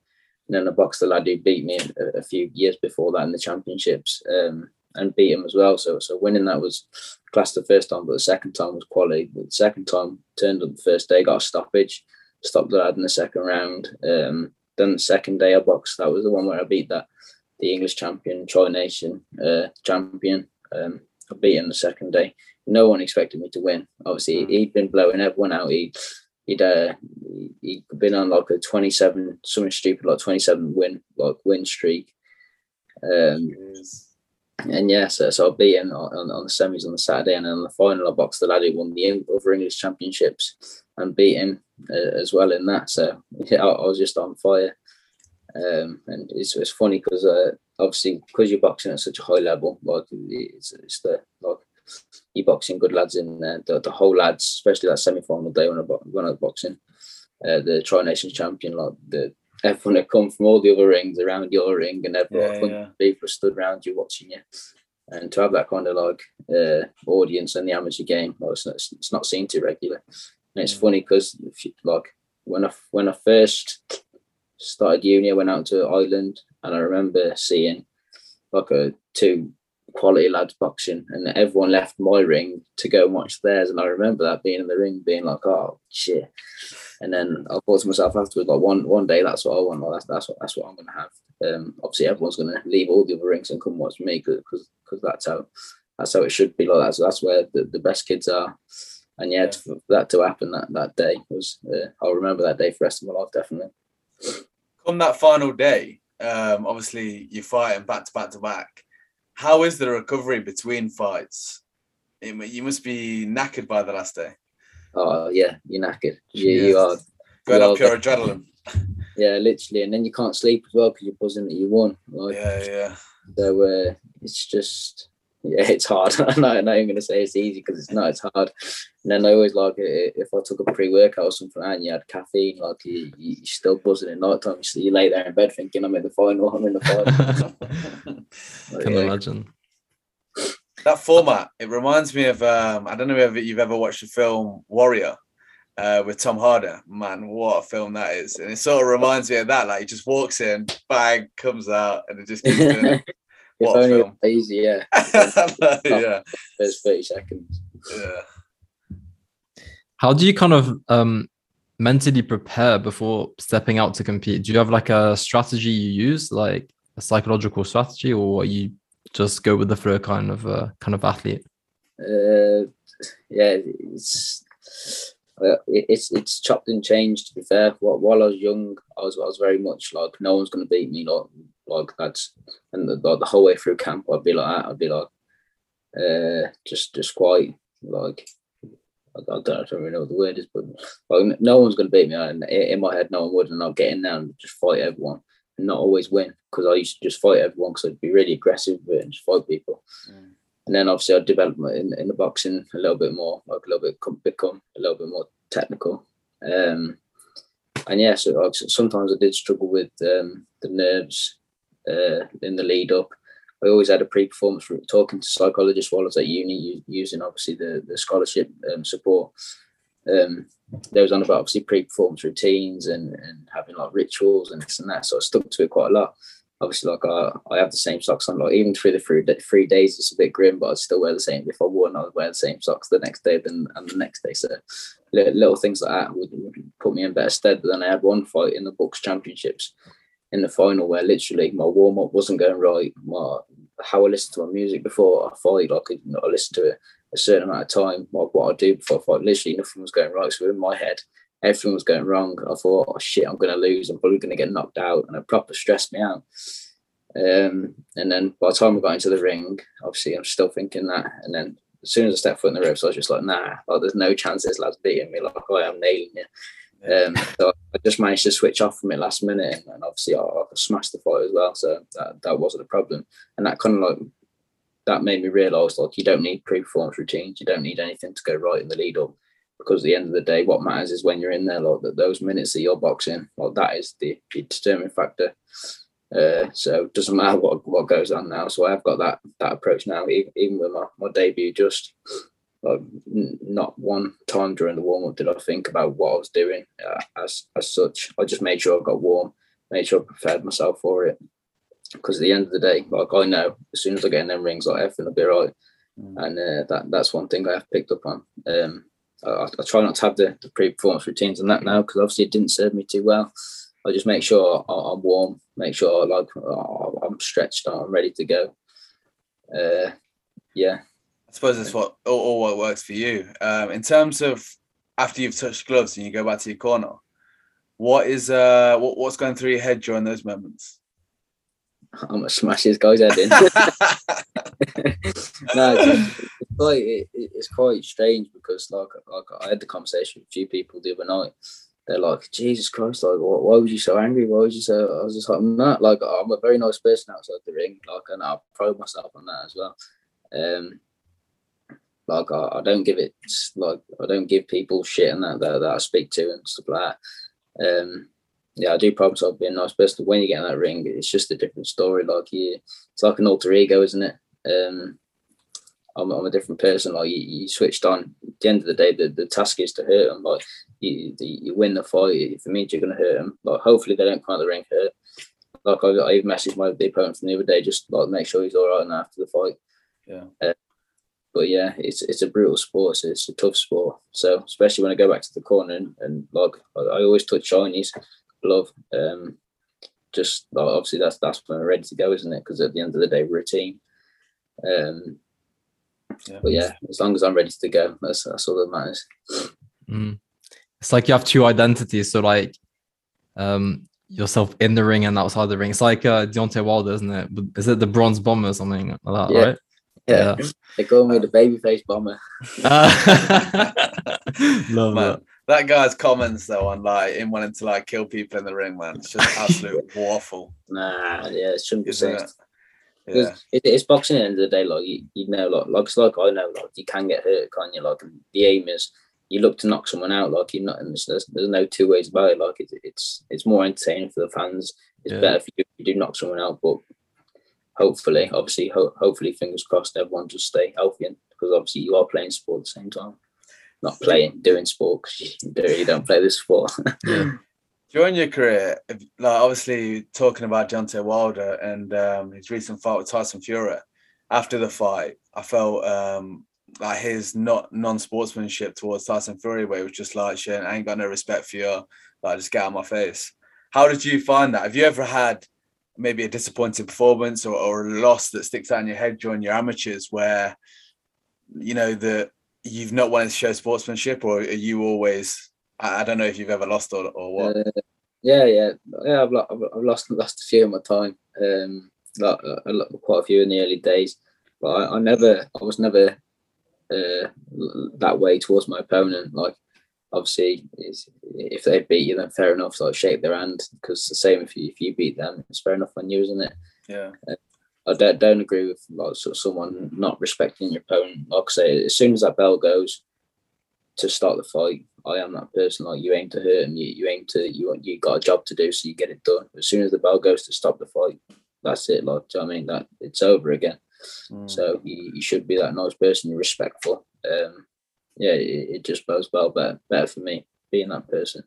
And then I boxed the lad who beat me a, a few years before that in the championships um, and beat him as well. So so winning that was classed the first time, but the second time was quality. The second time turned up the first day, got a stoppage, stopped the lad in the second round. Um, then the second day I boxed, that was the one where I beat that the English champion, Tri Nation uh, champion. Um, I beat him the second day. No one expected me to win. Obviously, Mm. he'd been blowing everyone out. He, he'd uh, he'd been on like a twenty-seven, something stupid like twenty-seven win like win streak. Um, and yeah, so, so I beat him on, on, on the semis on the Saturday, and then on the final, I boxed the lad who won the other English championships and beat him uh, as well in that. So yeah, I, I was just on fire. Um, and it's, it's funny because uh, obviously because you're boxing at such a high level, like it's, it's the like you're boxing good lads in there, the, the whole lads, especially that semi-final day when I when I was boxing, uh, the Tri Nations champion, like the everyone had come from all the other rings around your ring, and everyone Yeah, yeah. people stood around you watching you, and to have that kind of like uh, audience in the amateur game, well, it's, not, it's not seen too regular. And it's Mm. funny because like when I when I first started uni, I went out to Ireland, and I remember seeing like a two quality lads boxing, and everyone left my ring to go and watch theirs. And I remember that being in the ring, being like, "Oh shit!" And then I thought to myself afterwards, like one one day, that's what I want. Like, that's that's what that's what I'm gonna have. Um, obviously, everyone's gonna leave all the other rings and come watch me because because that's how that's how it should be. Like that's that's where the, the best kids are. And yeah, Yeah. for that to happen that that day was uh, I'll remember that day for the rest of my life definitely. Come that final day, um, obviously you're fighting back to back to back. How is the recovery between fights? It you must be knackered by the last day. Oh yeah, you're knackered. You, you are Going Well, up pure adrenaline. yeah, literally, and then you can't sleep as well because you're buzzing that you won. Like Yeah, yeah. so, uh, it's just yeah, it's hard. I'm not, I'm not even going to say it's easy because it's not. It's hard. And then I always like if I took a pre-workout or something and you had caffeine, like you, you're still buzzing at night time. So you lay there in bed thinking, I'm in the final. I'm in the final. Can yeah. imagine. That format, it reminds me of um, I don't know if you've ever watched the film Warrior uh, with Tom Hardy. Man, what a film that is! And it sort of reminds me of that. Like he just walks in, bang, comes out, and it just keeps doing it. what only a film! Easy, yeah. yeah. First thirty seconds. Yeah. How do you kind of um, mentally prepare before stepping out to compete? Do you have like a strategy you use, like a psychological strategy, or you just go with the flow kind of uh, kind of athlete? Uh, yeah, it's uh, it's it's chopped and changed. To be fair, while I was young, I was I was very much like no one's going to beat me. Like like that's and the, the, the whole way through camp, I'd be like that. I'd be like, uh, just just quite like I don't, I don't really know what the word is, but like, no one's going to beat me. And in my head, no one would, and I'll get in there and just fight everyone and not always win because I used to just fight everyone because I'd be really aggressive with it and just fight people. Mm. And then obviously I developed my, in, in the boxing a little bit more, like a little bit become a little bit more technical. Um, and yeah, so like, sometimes I did struggle with um, the nerves uh, in the lead up. I always had a pre-performance talking to psychologists while I was at uni, using obviously the the scholarship um, support. Um, there was on about obviously pre-performance routines and, and having like rituals and this and that. So I stuck to it quite a lot obviously like I, I have the same socks on like even through the three, three days it's a bit grim but I'd still wear the same if I won I'd wear the same socks the next day than and the next day so little, little things like that would, would, put me in better stead but then I had one fight in the BUCS championships in the final where literally my warm-up wasn't going right my how I listened to my music before I fight like I listened to it a certain amount of time like what I do before I fight literally nothing was going right so in my head everything was going wrong. I thought, oh shit, I'm going to lose. I'm probably going to get knocked out, and it proper stressed me out. Um, and then by the time I got into the ring, obviously I'm still thinking that. And then as soon as I stepped foot in the ropes, I was just like, nah, like there's no chance this lad's beating me. Like I am nailing it. Um, so I just managed to switch off from it last minute, and obviously I, I smashed the fight as well. So that, that wasn't a problem, and that kind of like that made me realise like you don't need pre-performance routines, you don't need anything to go right in the lead up because at the end of the day, what matters is when you're in there, like that those minutes that you're boxing, well, that is the, the determining factor. Uh, so it doesn't matter what, what goes on now. So I've got that that approach now, even, even with my, my debut, just like not one time during the warm up did I think about what I was doing uh, as as such. I just made sure I got warm, made sure I prepared myself for it. Because at the end of the day, like I know, as soon as I get in them rings, like everything will be right. Mm. And uh, that that's one thing I have picked up on. Um, I, I try not to have the, the pre-performance routines and that now because obviously it didn't serve me too well. I just make sure I'm warm, make sure like I'm stretched, I'm ready to go. Uh, yeah. I suppose that's what all, all what works for you. Um, in terms of after you've touched gloves and you go back to your corner, what is uh what, what's going through your head during those moments? I'm gonna smash this guy's head in. no, it's, quite it, it's quite strange because like like I had the conversation with a few people the other night. They're like, Jesus Christ, like why, why was you so angry? Why was you so? I was just like, I'm not like I'm a very nice person outside the ring, like, and I pride myself on that as well. Um, like I, I, don't give it like I don't give people shit and that, that that I speak to and stuff like that. Um, yeah, I do pride myself being a nice person. When you get in that ring, it's just a different story. Like you, it's like an alter ego, isn't it? Um, I'm, I'm a different person. Like you, you, switched on. At the end of the day, the, the task is to hurt them. Like you, the, you win the fight. If it means you're going to hurt them, like hopefully they don't come out the ring hurt. Like I, I even messaged my the opponent from the other day, just like make sure he's all right and after the fight. Yeah. Uh, but yeah, it's it's a brutal sport. So it's a tough sport. So especially when I go back to the corner and, and like I, I always touch Shani's glove. Um, just like, obviously that's that's when we're ready to go, isn't it? Because at the end of the day, we're a team. Um, yeah. But yeah, as long as I'm ready to go, that's that's all that matters. Mm. It's like you have two identities. So like, um, yourself in the ring and outside the ring. It's like uh, Deontay Wilder, isn't it? Is it the Bronze Bomber or something like that? Yeah. Right? Yeah. yeah. They call me the babyface bomber. Uh, love man, that. That guy's comments though on like him wanting to like kill people in the ring, man. It's just absolute waffle. Nah, yeah, it shouldn't be said. Yeah. it, it's boxing at the end of the day. Like you, you know, like like it's like I know, like you can get hurt, can't you? Like and the aim is you look to knock someone out. Like you're not, and there's, there's, there's no two ways about it. Like it's it's it's more entertaining for the fans. It's Yeah. better for you if you do knock someone out, but hopefully, obviously, ho- hopefully, fingers crossed, everyone just stay healthy, and because obviously you are playing sport at the same time. Not playing, doing sport because you, do- you don't play this sport. Yeah. During your career, like obviously talking about Deontay Wilder and um, his recent fight with Tyson Fury, after the fight, I felt um, like his not non-sportsmanship towards Tyson Fury, where it was just like, "Shit, I ain't got no respect for you. Like, just get out of my face." How did you find that? Have you ever had maybe a disappointing performance or, or a loss that sticks out in your head during your amateurs, where you know that you've not wanted to show sportsmanship, or are you always? I, I don't know if you've ever lost or, or what. Uh, yeah, yeah, yeah. I've, I've, lost lost a few in my time. Um, like, uh, quite a few in the early days, but I, I never, I was never uh, that way towards my opponent. Like, obviously, if they beat you, then fair enough. Like, shake their hand because the same if you if you beat them, it's fair enough on you, isn't it? yeah. I don't, don't agree with like sort of someone not respecting your opponent. Like I say, as soon as that bell goes to start the fight, I am that person. Like you aim to hurt and you, you aim to you want you got a job to do, so you get it done. As soon as the bell goes to stop the fight, that's it. Like do you know what I mean, that it's over again. Mm. So you, you should be that nice person. You're respectful. Um, yeah, it, it just bodes well better better for me being that person.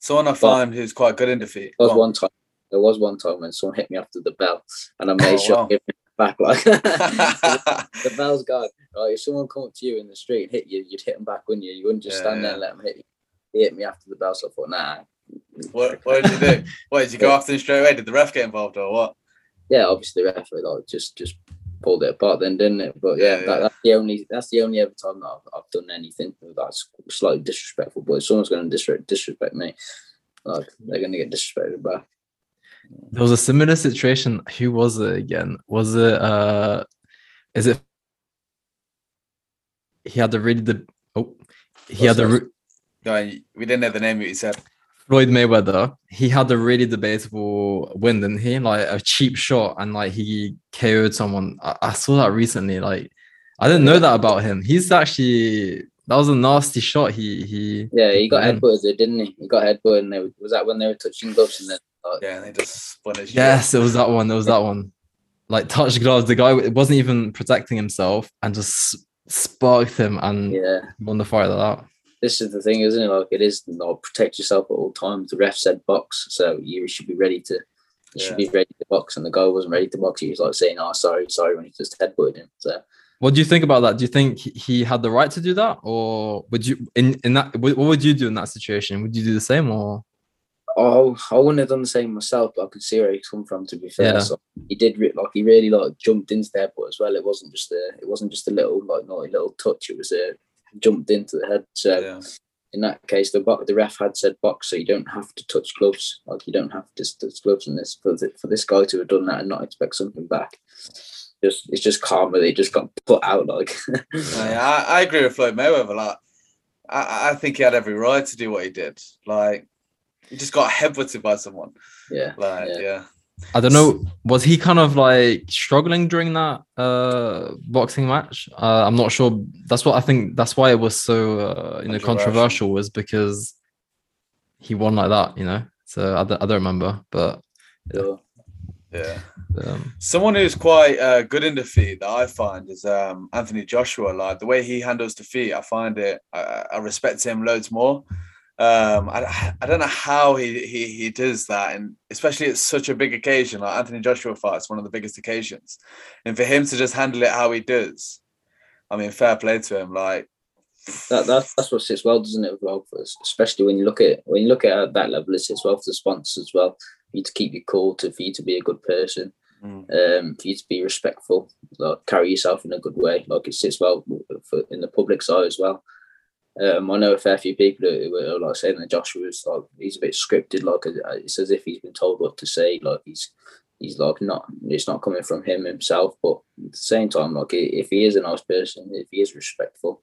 Someone I find who's quite good in defeat. There was Go on. one time. There was one time when someone hit me after the bell, and I made Oh, sure wow. back. Like the bell's gone. Right, if someone come up to you in the street and hit you, you'd hit them back, wouldn't you? You wouldn't just Yeah, stand there and let them hit you. He hit me after the bell, so I thought, nah. what, what did you do? What did you go after him straight away? Did the ref get involved or what? Yeah, obviously the referee like just just pulled it apart then, didn't it? But yeah, Yeah, that, yeah. that's the only that's the only ever time that I've, I've done anything that's slightly disrespectful. But if someone's going to disrespect disrespect me, like they're going to get disrespected back. There was a similar situation. Who was it again? Was it uh is it he had the really the oh he had the What's re- Go on, we didn't know the name of it. You said. Floyd Mayweather, he had a really debatable win, didn't he? Like a cheap shot and like he KO'd someone. I, I saw that recently. Like I didn't know that about him. He's actually that was a nasty shot. He he Yeah, he got Man. headbutted, didn't he? He got headbutted, and they, was that when they were touching gloves and then like, Yeah, and they just spun his. Yes, it was that one. It was that one. Like touch gloves. The guy wasn't even protecting himself and just s- sparked him and yeah. won the fight like that. This is the thing, isn't it? Like it is like protect yourself at all times. The ref said box, so you should be ready to. You should be ready to box, and the guy wasn't ready to box. He was like saying, "Oh, sorry, sorry," when he just headbutted him. So What do you think about that? Do you think he- he had the right to do that, or would you in in that? What would you do in that situation? Would you do the same, or Oh, I wouldn't have done the same myself, but I could see where he's come from. To be fair, Yeah. so he did re- like he really like jumped into the headbutt as well. It wasn't just a it wasn't just a little like naughty little touch. It was a jumped into the head. So Yeah. in that case, the bo- the ref had said box, so you don't have to touch gloves. Like you don't have to touch gloves in this for the, for this guy to have done that and not expect something back. Just it's just karma. They just got put out like. Yeah, I, I agree with Floyd Mayweather. Like, I, I think he had every right to do what he did. Like, he just got headbutted by someone. yeah. Like, Yeah. yeah. I don't know. Was he kind of like struggling during that uh boxing match? Uh, I'm not sure. That's what I think. That's why it was so uh, you know Controversial. controversial was because he won like that. You know. So I, don't- I don't remember, but So, Yeah. um, Someone who's quite uh, good in defeat that I find is um, Anthony Joshua. Like the way he handles defeat, I find it. I, I respect him loads more. Um, I, I don't know how he, he he does that, and especially it's such a big occasion like Anthony Joshua fights one of the biggest occasions, and for him to just handle it how he does, I mean, fair play to him. Like that, that that's what sits well, doesn't it? As well, for us, especially when you look at when you look at at that level, it sits well for the sponsors as well. For you to keep your cool, to for you to be a good person, Mm. um, for you to be respectful, like carry yourself in a good way. Like it sits well for in the public side as well. Um, I know a fair few people who are like saying that Joshua's like he's a bit scripted, like it's as if he's been told what to say. Like he's he's like not it's not coming from him himself, but at the same time, like if he is a nice person, if he is respectful,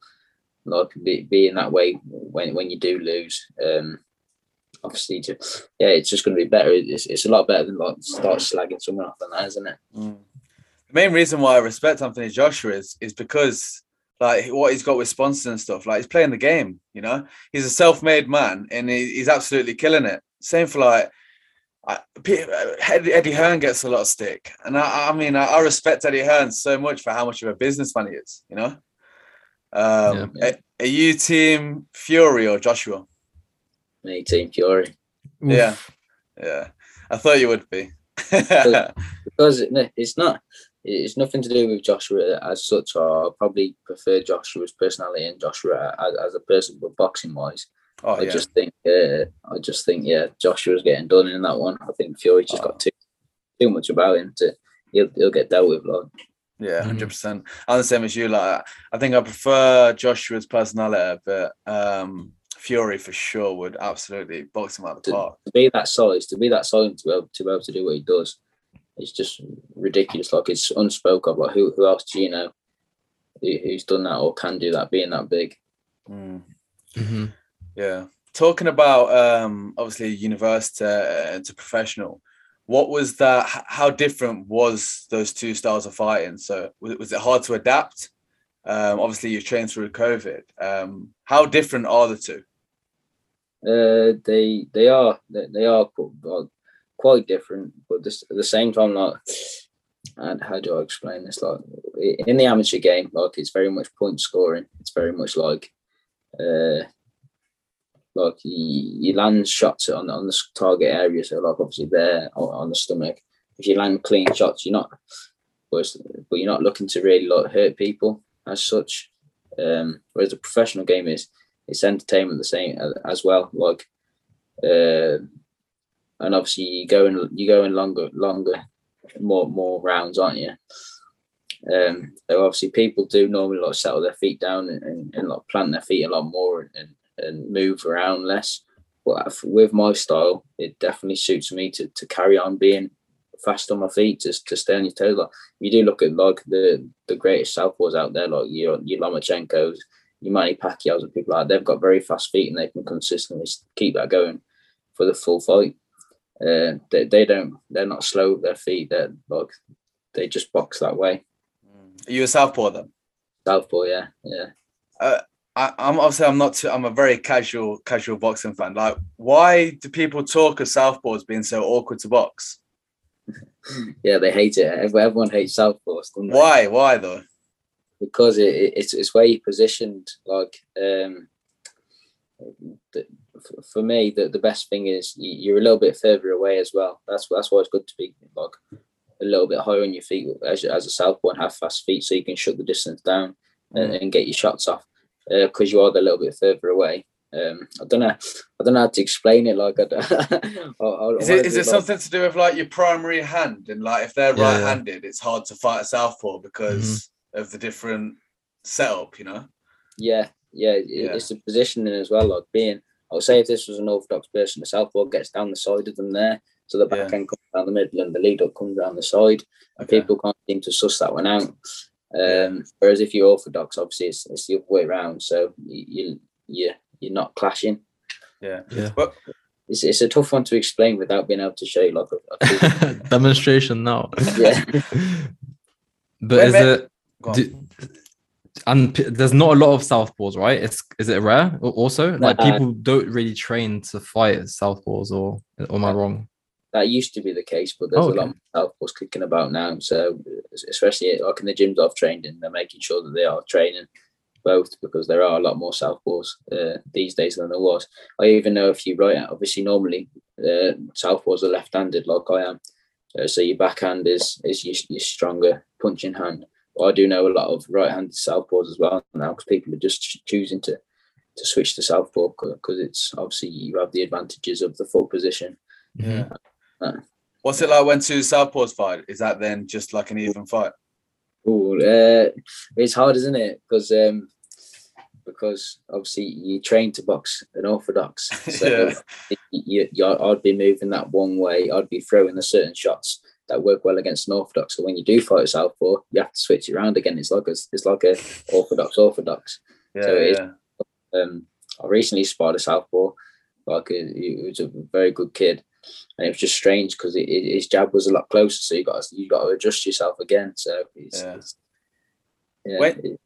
like be, being that way when when you do lose, um, obviously, to, yeah, it's just going to be better. It's, it's a lot better than like start slagging someone off than that, isn't it? Mm. The main reason why I respect Anthony Joshua is is because like what he's got with sponsors and stuff. Like he's playing the game, you know. He's a self-made man, and he, he's absolutely killing it. Same for like I, Eddie Hearn gets a lot of stick, and I, I mean I, I, respect Eddie Hearn so much for how much of a businessman he is. You know, um, yeah. are, are, you team Fury or Joshua? Me, team Fury. Oof. Yeah, yeah. I thought you would be. because it's not it's nothing to do with Joshua as such. Or I probably prefer Joshua's personality and Joshua as, as a person, but boxing wise, oh, I yeah. just think uh, I just think yeah, Joshua's getting done in that one. I think Fury just oh. got too too much about him to he'll, he'll get dealt with. Like yeah, hundred percent. I'm the same as you. Like I think I prefer Joshua's personality, but um Fury for sure would absolutely box him out of the park. To be that size, to be that size, to be able to, be able to do what he does, it's just ridiculous. Like it's unspoken. Like who who else do you know who's done that or can do that, being that big? Mm. Mm-hmm. Yeah. Talking about um, obviously university uh, to professional, what was that? How different was those two styles of fighting? So was, was it hard to adapt? Um, obviously, you've trained through COVID. Um, how different are the two? Uh, they they are they, they are quite different, but this, at the same time, like, and how do I explain this? Like in the amateur game, like it's very much point scoring. It's very much like, uh, like you, you land shots on on the target area. So like obviously there on, the stomach. If you land clean shots, you're not, but, you're not looking to really like hurt people as such. Um, whereas the professional game is it's entertainment the same as well. Like, uh, and obviously you go in you go in longer longer more more rounds, aren't you? Um, so obviously people do normally like settle their feet down and, and, and like plant their feet a lot more and, and move around less. But with my style, it definitely suits me to, to carry on being fast on my feet to, to stay on your toes. Like you do look at like the the greatest southpaws out there, like your your Lomachenko's, your Manny Pacquiao's and people like they've got very fast feet and they can consistently keep that going for the full fight. Uh, they, they don't they're not slow with their feet. They're like they just box that way. Are you a southpaw then? Southpaw, yeah, yeah. Uh, I, am obviously I'm not too, I'm a very casual casual boxing fan. Like, why do people talk of southpaws being so awkward to box? yeah, they hate it. Everyone hates southpaws. Why? Why though? Because it, it, it's it's where you positioned. Like, um, the, for me, the, the best thing is you're a little bit further away as well. That's that's why it's good to be like a little bit higher on your feet as, as a southpaw and have fast feet, so you can shut the distance down and, mm. and get your shots off. Because uh, you are a little bit further away. Um, I don't know. I don't know how to explain it. Like, I, I, I is it is it like, something to do with like your primary hand and like if they're yeah, right-handed, it's hard to fight a southpaw because mm-hmm. of the different setup, you know? Yeah, yeah, yeah. It's the positioning as well. Like being I would say if this was an orthodox person, the southpaw gets down the side of them there, so the back yeah. end comes down the middle and the lead up comes down the side. Okay. People can't seem to suss that one out. Um, whereas if you're orthodox, obviously it's, it's the other way around, so you you you're not clashing. Yeah, yeah. But it's, it's a tough one to explain without being able to show you like a, a demonstration now. Yeah, but is it? Do, and there's not a lot of southpaws, right? It's is it rare also? Like people don't really train to fight as southpaws, or, or am I wrong? That used to be the case, but there's oh, okay. a lot of southpaws kicking about now. So especially like in the gyms I've trained in, they're making sure that they are training both because there are a lot more southpaws uh, these days than there was. I even know a few right. Obviously, normally uh, southpaws are left-handed, like I am. Uh, so your backhand is is your, your stronger punching hand. I do know a lot of right-handed southpaws as well now because people are just choosing to to switch to southpaw because it's obviously you have the advantages of the foot position. Yeah. Uh, What's it like when two southpaws fight? Is that then just like an even fight? Oh, uh, it's hard, isn't it? Because um, because obviously you train to box an orthodox, so yeah. you, you, I'd be moving that one way. I'd be throwing the certain shots that work well against an orthodox. So when you do fight a southpaw, you have to switch it around again. It's like a, it's like a orthodox orthodox. Yeah, so yeah. Um, I recently sparred a southpaw. Like he was a very good kid, and it was just strange because his jab was a lot closer, so you got you got to adjust yourself again. So it's, Yeah. it's- yeah, When- it-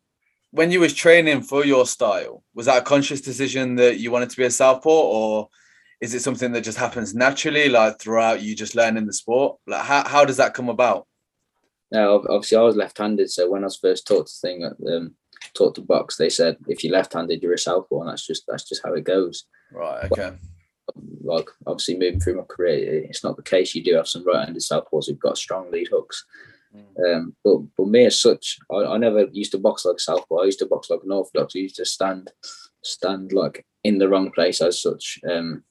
When you was training for your style, was that a conscious decision that you wanted to be a southpaw, or is it something that just happens naturally, like throughout you just learning the sport? Like how, how does that come about? no, obviously I was left-handed, so when I was first taught to thing, um, taught to box, they said if you're left-handed, you're a southpaw, and that's just that's just how it goes. Right. Okay. like obviously moving through my career, it's not the case. You do have some right-handed southpaws who've got strong lead hooks. Um, but but me as such, I, I never used to box like a southpaw. I used to box like an orthodox. I used to stand stand like in the wrong place as such. Um,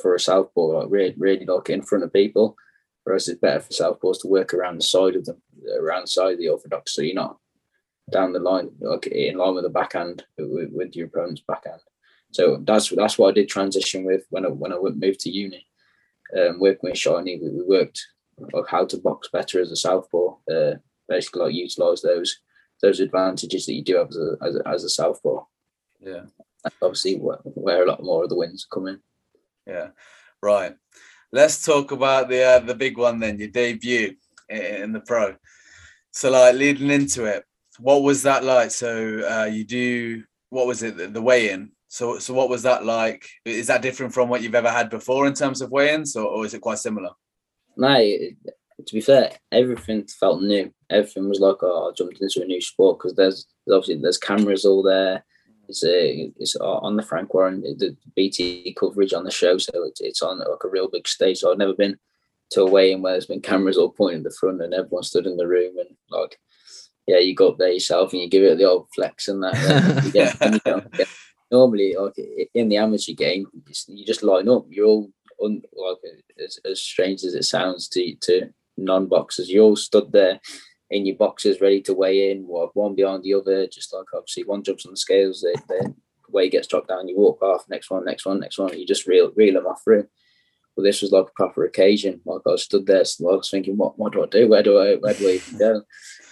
for a southpaw, like really, really like in front of people. Whereas it's better for southpaws to work around the side of them, around the side of the orthodox, so you're not down the line, like in line with the backhand with, with your opponent's backhand. So that's that's what I did transition with when I when I went moved to uni. Um, working with Shani, we, we worked like how to box better as a southpaw. Uh, basically, like utilize those those advantages that you do have as a as a, as a southpaw. Yeah. Obviously, where, where a lot more of the wins come in. Yeah. Right. Let's talk about the uh, the big one then, your debut in the pro. So like leading into it, what was that like? So uh, you do what was it the, weigh-in? So so what was that like? Is that different from what you've ever had before in terms of weigh-ins, or, or is it quite similar? No, to be fair, everything felt new. Everything was like, oh, I jumped into a new sport because there's, there's obviously there's cameras all there. It's a, it's on the Frank Warren the BT coverage on the show, so it's, it's on like a real big stage. So I've never been to a weigh-in where there's been cameras all pointing at the front and everyone stood in the room and like, yeah, you go up there yourself and you give it the old flex and that. and you get- and you don't get- normally, like in the amateur game, you just line up. You're all un, like as, as strange as it sounds to to non-boxers, you all stood there in your boxes ready to weigh in, one behind the other. Just like obviously one jumps on the scales, they, they weight gets dropped down, you walk off, next one, next one, next one, you just reel reel them off through. Well, this was like a proper occasion. Like I stood there, I was thinking, what what do I do? Where do I where do I even go?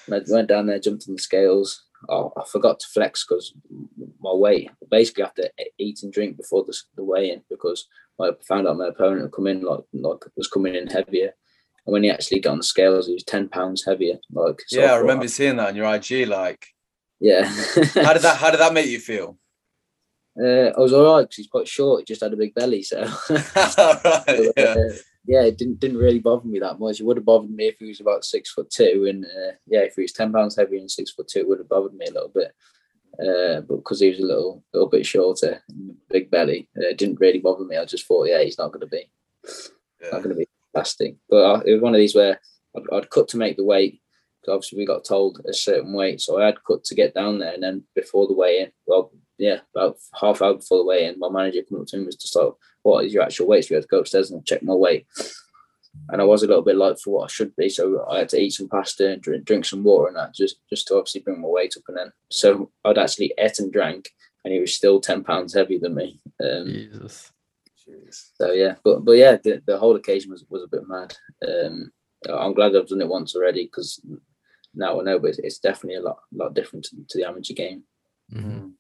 And I went down there, jumped on the scales. Oh, I forgot to flex because my weight. Basically, I have to eat and drink before the, the weigh-in because I found out my opponent had come in like like was coming in heavier. And when he actually got on the scales, he was ten pounds heavier. Like yeah, I remember seeing that on your IG. Like, Yeah. how did that how did that make you feel? Uh, I was all right because he's quite short. He just had a big belly, so right, yeah. uh, yeah, it didn't didn't really bother me that much. It would have bothered me if he was about six foot two, and uh, yeah, if he was ten pounds heavier and six foot two, it would have bothered me a little bit. Uh, but because he was a little little bit shorter, big belly, uh, it didn't really bother me. I just thought, yeah, he's not going to be yeah. not going to be lasting. But I, it was one of these where I'd, I'd cut to make the weight. 'cause obviously, we got told a certain weight, so I had cut to get down there, and then before the weigh in, well, yeah, about half hour before the weigh in, my manager came up to me and was just like, "What is your actual weight?" So we had to go upstairs and check my weight. And I was a little bit light for what I should be, so I had to eat some pasta and drink, drink some water and that just just to obviously bring my weight up. And then so I'd actually ate and drank, and he was still ten pounds heavier than me. Um, Jesus. Jeez. so yeah, but but yeah, the, the whole occasion was, was a bit mad. Um, I'm glad I've done it once already because now I know, but it's, it's definitely a lot lot different to, to the amateur game. Mhm.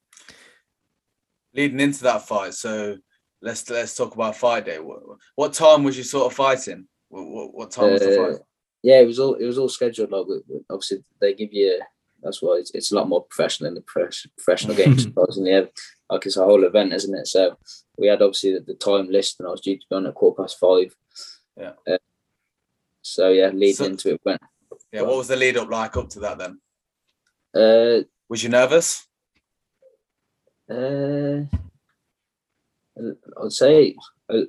Leading into that fight, so let's let's talk about fight day. What, what time was you sort of fighting? What, what, what time was the Uh, fight? yeah, it was all it was all scheduled. Like with- with- obviously they give you. That's why it's, it's a lot more professional in the profes- professional game. Surprisingly, Yeah, like it's a whole event, isn't it? So we had obviously the, the time list, and I was due to be on at quarter past five. Yeah. Uh, so yeah, leading So- into it went. Yeah, what was the lead up like up to that then? Uh, Was you nervous? Uh, I'd say a, a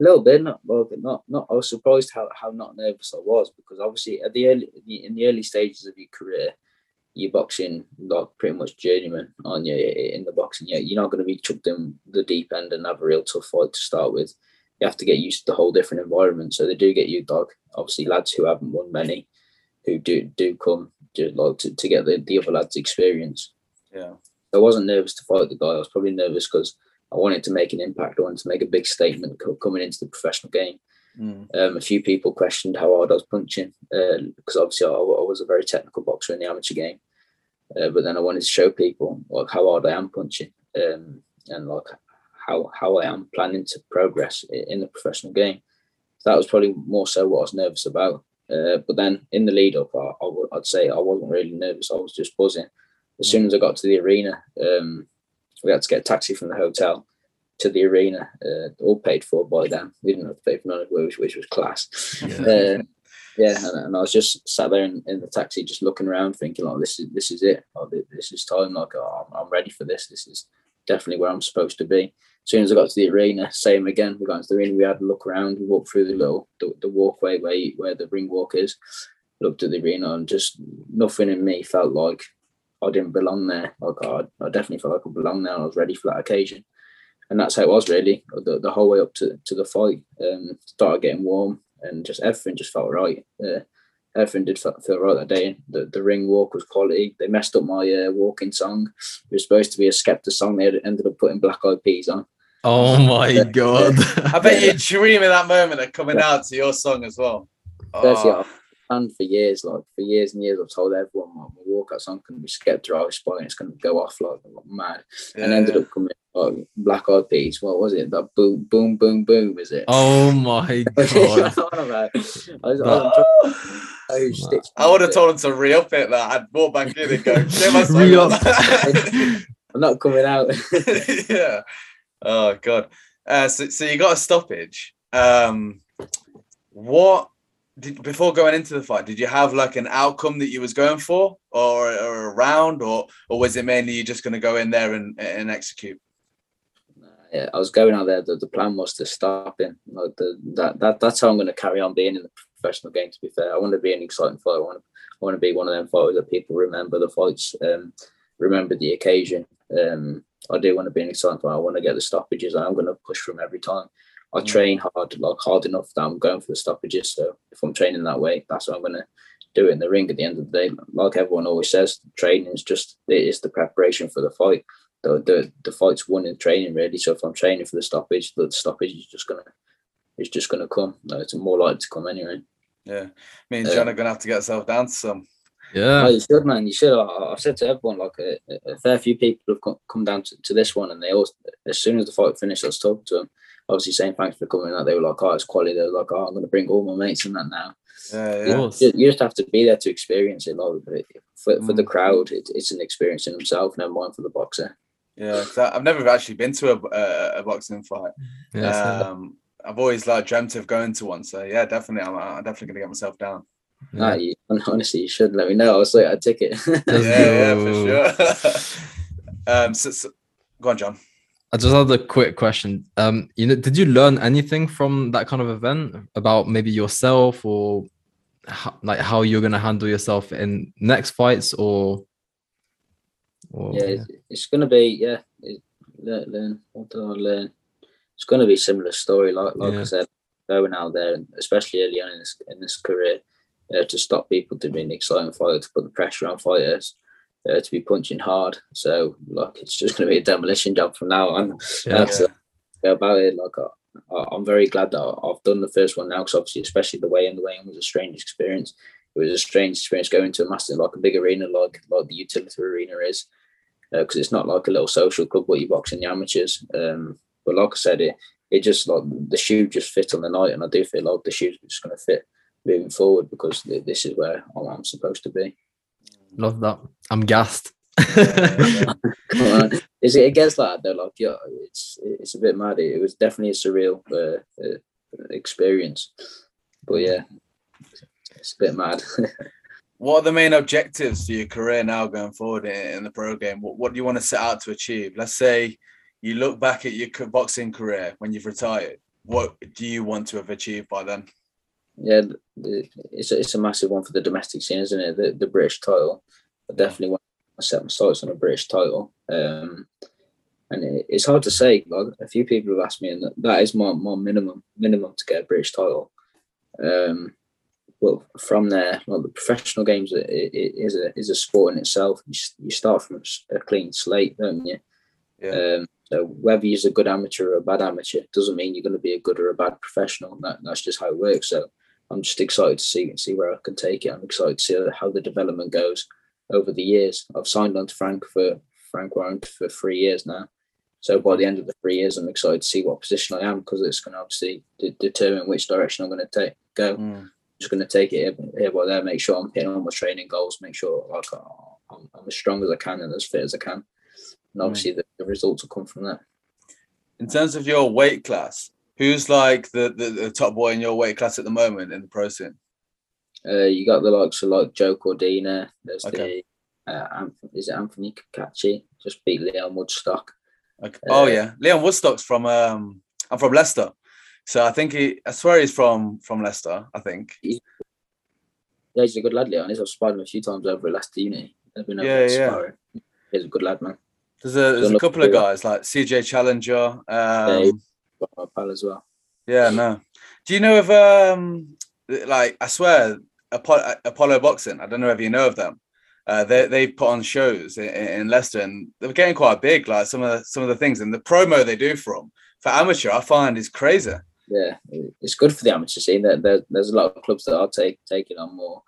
little bit. Not well, but not not. I was surprised how, how not nervous I was because obviously at the early in the early stages of your career, you're boxing like pretty much journeyman on you in the boxing. Yeah, you're not going to be chucked in the deep end and have a real tough fight to start with. You have to get used to the whole different environment. So they do get you, dog. Obviously, lads who haven't won many, who do do come to like to, to get the, the other lads' experience. Yeah. I wasn't nervous to fight the guy. I was probably nervous because I wanted to make an impact. I wanted to make a big statement coming into the professional game. Mm. Um, a few people questioned how hard I was punching uh, because obviously I, I was a very technical boxer in the amateur game. Uh, but then I wanted to show people like how hard I am punching um, and like how how I am planning to progress in the professional game. that was probably more so what I was nervous about. Uh, but then in the lead up, I, I w- I'd say I wasn't really nervous. I was just buzzing. As soon as I got to the arena, um, we had to get a taxi from the hotel to the arena, uh, all paid for by them. We didn't have to pay for none of it, which, which was class. Yeah. Uh, yeah, and, and I was just sat there in, in the taxi, just looking around, thinking, like, this is this is it. Like, this is time. Like, oh, I'm, I'm ready for this. This is definitely where I'm supposed to be. As soon as I got to the arena, same again. We got into the arena. We had a look around. We walked through the little the, the walkway where you- where the ring walk is. Looked at the arena, and just nothing in me felt like I didn't belong there. Like I, I definitely felt like I belonged there. I was ready for that occasion, and that's how it was really the, the whole way up to, to the fight. Um, started getting warm, and just everything just felt right. Uh, everything did feel, feel right that day. The, the ring walk was quality. They messed up my uh, walking song. It was supposed to be a Skepta song. They ended up putting Black Eyed Peas on. Oh my god. I bet you dream of that moment of coming out to your song as well. Firstly, Oh, I've planned for years, like for years and years. I've told everyone my, my walkout song can be Skepta. I was spotting it's going to go off like mad, and ended up coming like Black Eyed Peas. What was it? That boom, boom, boom, boom. Is it? Oh my god. don't know about it. I was, I That- was trying to stitch I would have told him to re-up it. That I'd walk back in and go, "Share my. Re-up. I'm not coming out. yeah. Oh god. Uh, so, so you got a stoppage. Um, what did before going into the fight? Did you have like an outcome that you was going for, or or a round, or or was it mainly you just going to go in there and and execute? I was going out there. The, the plan was to stop him. Like the, that, that that's how I'm going to carry on being in the professional game. To be fair, I want to be an exciting fighter. I want to, I want to be one of them fighters that people remember the fights, um, remember the occasion. Um, I do want to be an exciting fighter. I want to get the stoppages. I'm going to push from every time. I Mm. train hard, like hard enough that I'm going for the stoppages. So if I'm training that way, that's what I'm going to do it in the ring. At the end of the day, like everyone always says, training is just it is the preparation for the fight the, the the fight's won in training really. So if I'm training for the stoppage, the stoppage is just gonna it's just gonna come. No, it's more likely to come anyway. Yeah, me and Yeah. John are going to have to get ourselves down to some. Yeah. Oh, you should, man. You should. I, I've said to everyone, like a, a fair few people have come, come down to, to this one, and they all, as soon as the fight finished, I was talking to them. Obviously, saying thanks for coming out. They were like, "Oh, it's quality." They're like, "Oh, I'm going to bring all my mates in that now." Yeah, yeah. You, you just have to be there to experience it. Like for, for the Mm. crowd, it, it's an experience in himself. Never mind for the boxer. Yeah, 'cause I- I've never actually been to a, a, a boxing fight. Yeah, so- um, I've always like dreamt of going to one. So yeah, definitely, I'm, I'm definitely gonna get myself down. Nah, yeah. you, honestly, you should let me know. I'll sort out a ticket. Let's yeah, yeah, for sure. um, so, so, go on, John. I just had a quick question. Um, you know, did you learn anything from that kind of event about maybe yourself or how, like how you're gonna handle yourself in next fights or? Or yeah, it's, it's gonna be yeah. It, learn. What did I learn? It's gonna be a similar story. Like like Yeah. I said, going out there, especially early on in this in this career, uh, to stop people to an exciting fighter, to put the pressure on fighters, uh, to be punching hard. So like it's just gonna be a demolition job from now on. Yeah. That's uh, about it. Like I, I'm very glad that I've done the first one now, because obviously, especially the way in, the way in was a strange experience. It was a strange experience going to a massive, like a big arena, like like the Utilita Arena is, because it's not like a little social club where you box in the amateurs. Um, but like I said, it it just like the shoe just fit on the night, and I do feel like the shoes are just going to fit moving forward because th- this is where I'm, I'm supposed to be. Love that. I'm gassed. Is it against that though? Like, yeah, it's it's a bit mad. It, was definitely a surreal uh, uh, experience, but yeah, it's a bit mad. What are the main objectives for your career now going forward in, in the pro game? What, what do you want to set out to achieve? Let's say you look back at your boxing career when you've retired. What do you want to have achieved by then? yeah, it's a, it's a massive one for the domestic scene, isn't it? The, the British title. I definitely want to set my sights on a British title. Um, and it, it's hard to say. Like a few people have asked me, and that, is my, my minimum minimum to get a British title. Um, but from there, like the professional games, it, it is a is a sport in itself. You, you start from a clean slate, don't you? Yeah. Um, so whether you're a good amateur or a bad amateur doesn't mean you're going to be a good or a bad professional. That, that's just how it works. So I'm just excited to see see where I can take it. I'm excited to see how the development goes over the years. I've signed on to Frank for Frank Warren for three years now, So by the end of the three years, I'm excited to see what position I am because it's going to obviously de- determine which direction I'm going to take go. Mm. Just going to take it here, here by there, make sure I'm hitting all my training goals, make sure like I'm, I'm as strong as I can and as fit as I can, and obviously the, the results will come from that. In terms of your weight class, who's like the, the, the top boy in your weight class at the moment in the pro scene? Uh, you got the likes of like Joe Cordina. There's Okay. the uh, is it Anthony Cacace? Just beat Leon Woodstock. Okay. oh Uh, yeah, Leon Woodstock's from um I'm from Leicester. So I think he I swear he's from from Leicester, I think. Yeah, he's a good lad, Leon. He's I've spied him a few times over at Leicester Uni. They've been Yeah, yeah. sparring. He's a good lad, man. There's a there's a couple of guys like CJ Challenger. Yeah, Um my pal as well. yeah, no. Do you know of um like I swear Apollo, Apollo Boxing? I don't know if you know of them. Uh, they they put on shows in, in Leicester and they're getting quite big. Like some of the, some of the things and the promo they do for them for amateur, I find is crazy. Yeah, it's good for the amateur scene. There, there, there's a lot of clubs that are take, taking on more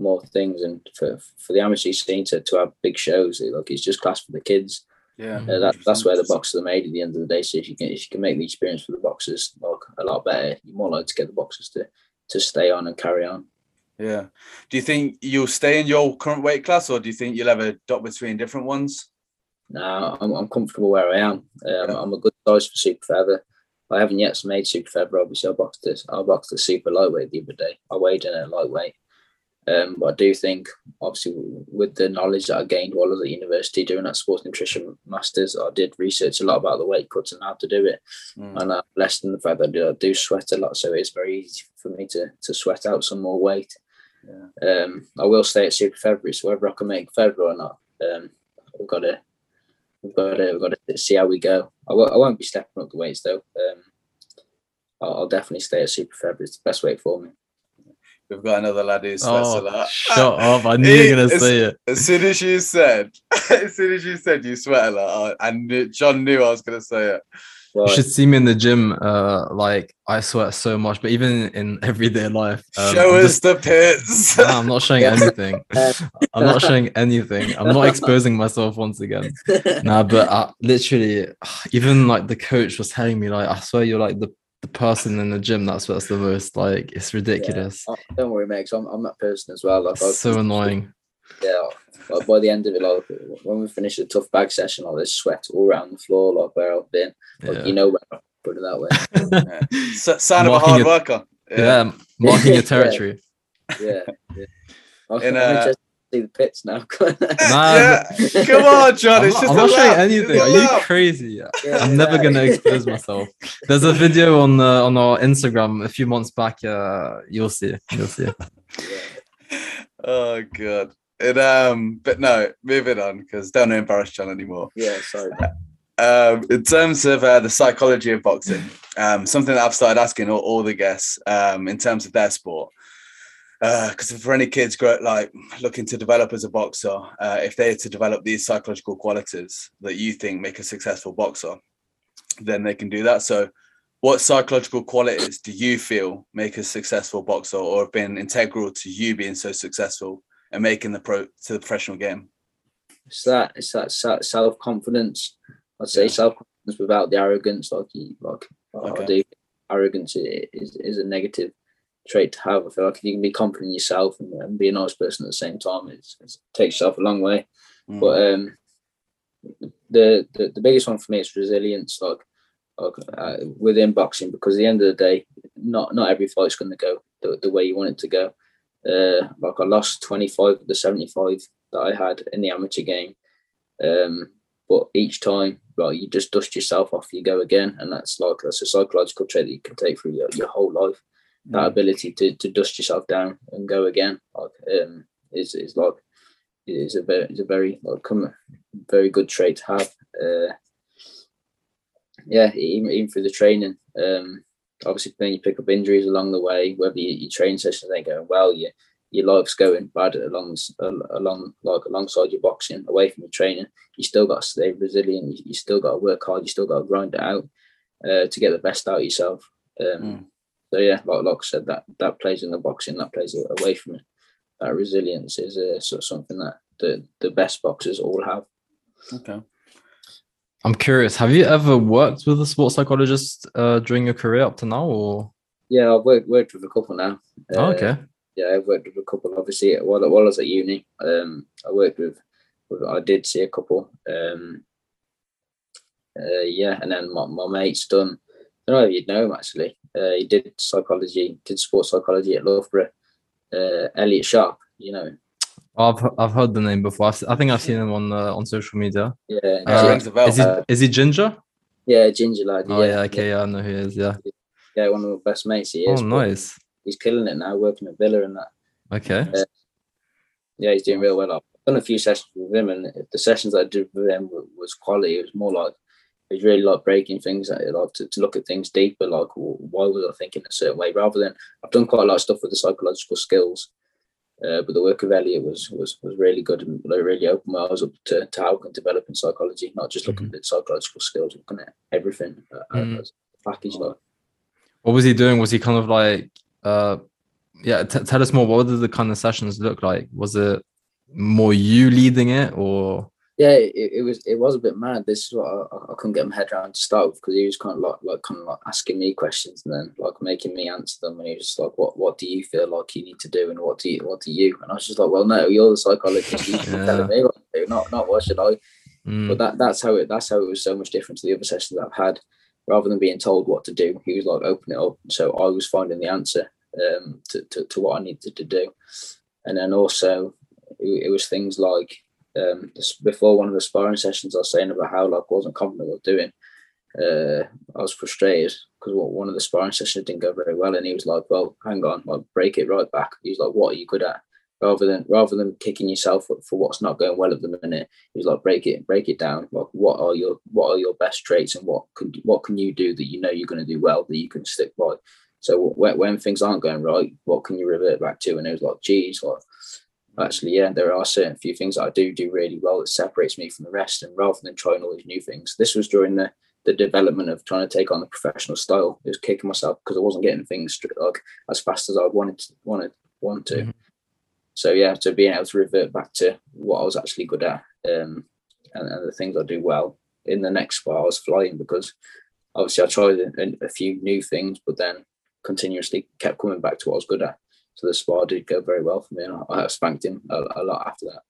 more things, and for, for the amateur scene to, to have big shows, it, like it's just class for the kids. Yeah, Uh, that, that's where the boxers are made at the end of the day. So if you can if you can make the experience for the boxers like a lot better, you're more likely to get the boxers to to stay on and carry on. Yeah. Do you think you'll stay in your current weight class, or do you think you'll ever dot between different ones? No, I'm, I'm comfortable where I am. Um, Yeah. I'm a good size for super feather. I haven't yet made super feather. Obviously, I boxed this. I boxed the super lightweight the other day. I weighed in at lightweight. Um, but I do think, obviously, with the knowledge that I gained while I was at university doing that sports nutrition masters, I did research a lot about the weight cuts and how to do it. Mm. And uh, less than the fact that I do, I do sweat a lot, so it's very easy for me to to sweat out some more weight. Yeah. Um, I will stay at super feather, so whether I can make feather or not, um, we've got to we've got to we've got to see how we go. I w- I won't be stepping up the weights though. Um, I'll, I'll definitely stay at super feather. It's the best weight for me. We've got another lad who sweats a Oh, lot. shut up! I knew you were gonna It's- say it. As soon as you said, as soon as you said you sweat a lot, I, I knew, John knew I was going to say it. You should see me in the gym. Uh, like I sweat so much, but even in everyday life, um, Show I'm us just- the pits. Nah, I'm not showing anything. I'm not showing anything. I'm not exposing myself once again. Nah, but uh, literally, even like the coach was telling me, like, I swear you're like the, the person in the gym that's sweats the most. Like, it's ridiculous. Oh, don't worry, mate. 'cause I'm, I'm that person as well. Like, I- It's so annoying. Yeah. Like by the end of it, like when we finish a tough bag session, like there's sweat all around the floor, like where I've been. Like Yeah. you know where I put it that way. S- sign of a hard it- worker. yeah. marking your territory. Yeah. yeah. I'm, In, I'm uh, see the pits now. Nah, yeah. Come on, John. I'm it's not, just I'm a not showing anything. Are you crazy? Yeah, I'm never gonna expose myself. There's a video on uh, on our Instagram a few months back. Uh, you'll see. You'll see. Oh god. It um, but no, moving on because don't embarrass John anymore. Yeah, sorry. Um, in terms of uh, the psychology of boxing, um, something that I've started asking all, all the guests um, in terms of their sport. Because for any kids grow, like looking to develop as a boxer, uh, if they are to develop these psychological qualities that you think make a successful boxer, then they can do that. So, what psychological qualities do you feel make a successful boxer, or have been integral to you being so successful and making the pro to the professional game? It's that it's that self confidence. I'd say Yeah. self confidence without the arrogance. Like you, like I Okay. do. Arrogance i- is is a negative trait to have. I feel like if you can be confident in yourself and, and be a nice person at the same time, it's, it takes yourself a long way. Mm. But um, the, the the biggest one for me is resilience. Like, like uh, within boxing, because at the end of the day, not not every fight's going to go the, the way you want it to go. Uh, like I lost twenty five of the seventy five that I had in the amateur game. Um, but each time, like you just dust yourself off, you go again, and that's like that's a psychological trait that you can take through your, your whole life. That ability to, to dust yourself down and go again, like um, is is like is a very is a very like come very good trait to have. Uh, yeah, even, even through the training. Um, obviously, then you pick up injuries along the way. Whether you, your training sessions ain't going well, you, your life's going bad along along like alongside your boxing, away from your training. You still got to stay resilient. You, you still got to work hard. You still got to grind it out uh, to get the best out of yourself. Um, Mm. So yeah, like like I said, that that plays in the boxing. That plays away from it. That resilience is uh, sort of something that the the best boxers all have. Okay. I'm curious. Have you ever worked with a sports psychologist uh, during your career up to now, or? Yeah, I've worked, worked with a couple now. Oh, Uh, okay. yeah, I've worked with a couple. Obviously, while, while I was at uni, um, I worked with, with. I did see a couple. Um, uh, yeah, and then my, my mate's done. I don't know if you'd know him actually. Uh, he did psychology, did sports psychology at Loughborough. Uh, Elliot Sharp, you know. Him. I've I've heard the name before. I've, I think I've seen him on uh, on social media. Yeah, Yeah, Uh, rings a bell. Is he Uh, is he ginger? yeah, ginger lad. Oh yeah, okay, yeah, I know who he is. Yeah. yeah, one of my best mates. He Oh, is. but nice. He's killing it now, working at Villa and that. Okay. Yeah, he's doing real well. I've done a few sessions with him, and the sessions I did with him was quality. It was more like it was really like breaking things, like to, to look at things deeper. Like, why was I thinking a certain way? Rather than I've done quite a lot of stuff with the psychological skills, uh, but the work of Elliot was was was really good and really opened my eyes up to, to how I can develop in psychology, not just looking at psychological skills, looking at everything Mhm. as a package. Like, What was he doing? Was he kind of like, uh, yeah? T- tell us more. What did the kind of sessions look like? Was it more you leading it, or yeah, it, it was it was a bit mad. This is what I, I couldn't get my head around to start with because he was kind of like like kind of like asking me questions and then like making me answer them. And he was just like, "What what do you feel like you need to do, and what do you what do you?" And I was just like, "Well, no, you're the psychologist. You should be Yeah. telling me what to do, not not what should I." Mm, But that that's how it that's how it was so much different to the other sessions I've had. Rather than being told what to do, he was like, "Open it up." So I was finding the answer um, to, to to what I needed to do, and then also it, it was things like um, before one of the sparring sessions, I was saying about how like I wasn't confident with doing. Uh, I was frustrated because one of the sparring sessions didn't go very well, and he was like, "Well, hang on, like break it right back." He's like, "What are you good at?" Rather than rather than kicking yourself for what's not going well at the minute, he's like, "Break it, break it down. Like, what are your what are your best traits, and what can what can you do that you know you're going to do well that you can stick by." So when, when things aren't going right, what can you revert back to? And it was like, geez, like actually, yeah, there are certain few things that I do do really well that separates me from the rest. And rather than trying all these new things, this was during the the development of trying to take on the professional style. It was kicking myself because I wasn't getting things like as fast as I wanted to, wanted want to. Mhm. So yeah, to being able to revert back to what I was actually good at um, and, and the things I do well in the next spot, I was flying because obviously I tried a, a few new things, but then continuously kept coming back to what I was good at. So the spar did go very well for me, and I, I spanked him a, a lot after that.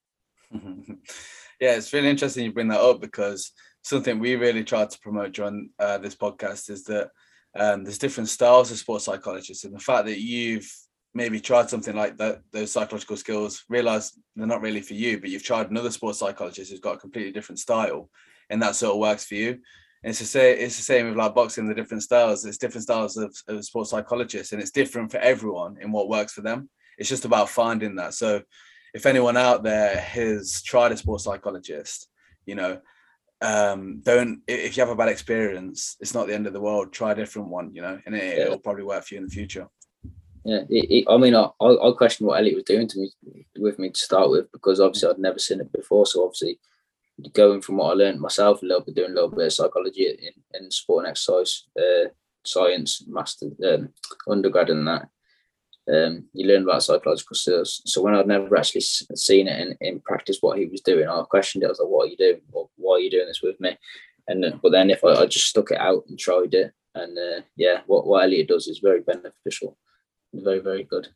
yeah, it's really interesting you bring that up because something we really tried to promote during uh, this podcast is that um, there's different styles of sports psychologists, and the fact that you've maybe tried something like that, those psychological skills, realize they're not really for you, but you've tried another sports psychologist who's got a completely different style, and that sort of works for you. It's the same. It's the same with like boxing. The different styles. It's different styles of, of sports psychologists, and it's different for everyone in what works for them. It's just about finding that. So, if anyone out there has tried a sports psychologist, you know, um, don't if you have a bad experience, it's not the end of the world. Try a different one, you know, and it, Yeah. it'll probably work for you in the future. Yeah, it, it, I mean, I, I I questioned what Elliot was doing to me with me to start with because obviously I'd never seen it before. So obviously, going from what I learned myself a little bit, doing a little bit of psychology in, in sport and exercise uh, science, master um, undergrad and that, um, you learn about psychological skills. So when I'd never actually seen it in, in practice, what he was doing, I questioned it. I was like, "What are you doing? Why are you doing this with me?" And then, but then if I, I just stuck it out and tried it, and uh, yeah, what what Elliot does is very beneficial, very very good.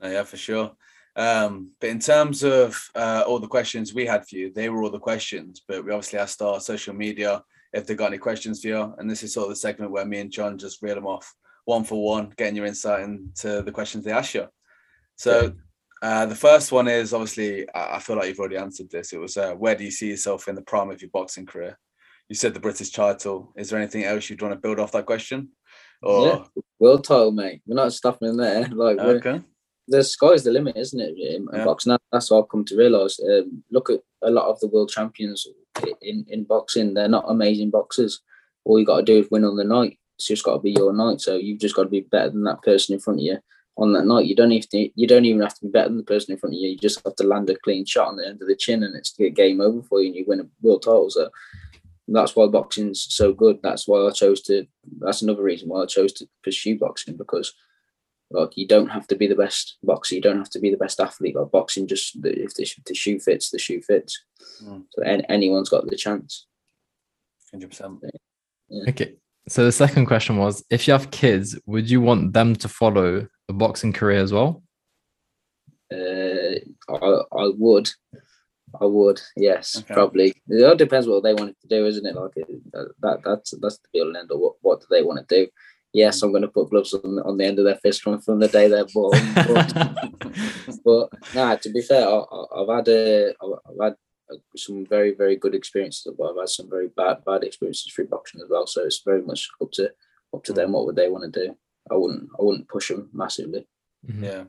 No, yeah, for sure. Um, but in terms of uh, all the questions we had for you, they were all the questions. But we obviously asked our social media if they got any questions for you, and this is sort of the segment where me and John just reel them off one for one, getting your insight into the questions they asked you. So uh, the first one is obviously I feel like you've already answered this. It was uh, where do you see yourself in the prime of your boxing career? You said the British title. Is there anything else you'd want to build off that question? Or World title, mate. We're not stopping there. Like we're, okay, the sky's the limit, isn't it? In, Yeah. boxing, That- that's what I've come to realize. Um, look at a lot of the world champions in in boxing. They're not amazing boxers. All you got to do is win on the night. It's just got to be your night. So you've just got to be better than that person in front of you on that night. You don't even to, you don't even have to be better than the person in front of you. You just have to land a clean shot on the end of the chin, and it's game over for you, and you win a world title. So that's why boxing's so good. That's why I chose to. That's another reason why I chose to pursue boxing because like you don't have to be the best boxer. You don't have to be the best athlete. Like boxing, just if the, if the shoe fits, the shoe fits. Mm. So an, anyone's got the chance. Hundred percent. Okay. So the second question was if you have kids, would you want them to follow a boxing career as well? Uh, I, I would. I would, yes, Okay. probably. It all depends what they wanted to do, isn't it? Like uh, that, that's that's the deal and end. Or what, what do they want to do? Yes, I'm going to put gloves on, on the end of their fist from from the day they're born. But, but nah, to be fair, I, I- I've had a, I've I've had uh, some very very good experiences, but I've had some very bad bad experiences through boxing as well. So it's very much up to up to them what would they want to do. I wouldn't I wouldn't push them massively. Mhm. Yeah.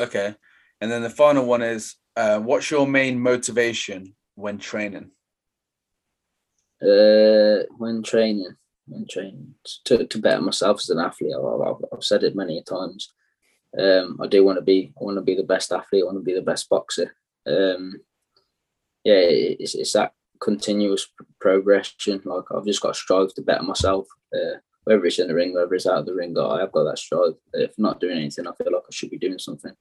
Okay. And then the final one is uh, what's your main motivation when training? Uh, when training, when training to, to better myself as an athlete, I've, I've, I've said it many times. Um, I do want to be, I want to be the best athlete. I want to be the best boxer. Um, yeah, it's, it's that continuous progression. Like I've just got to strive to better myself. Uh, whether it's in the ring, whether it's out of the ring, I have got that strive. If I'm not doing anything, I feel like I should be doing something.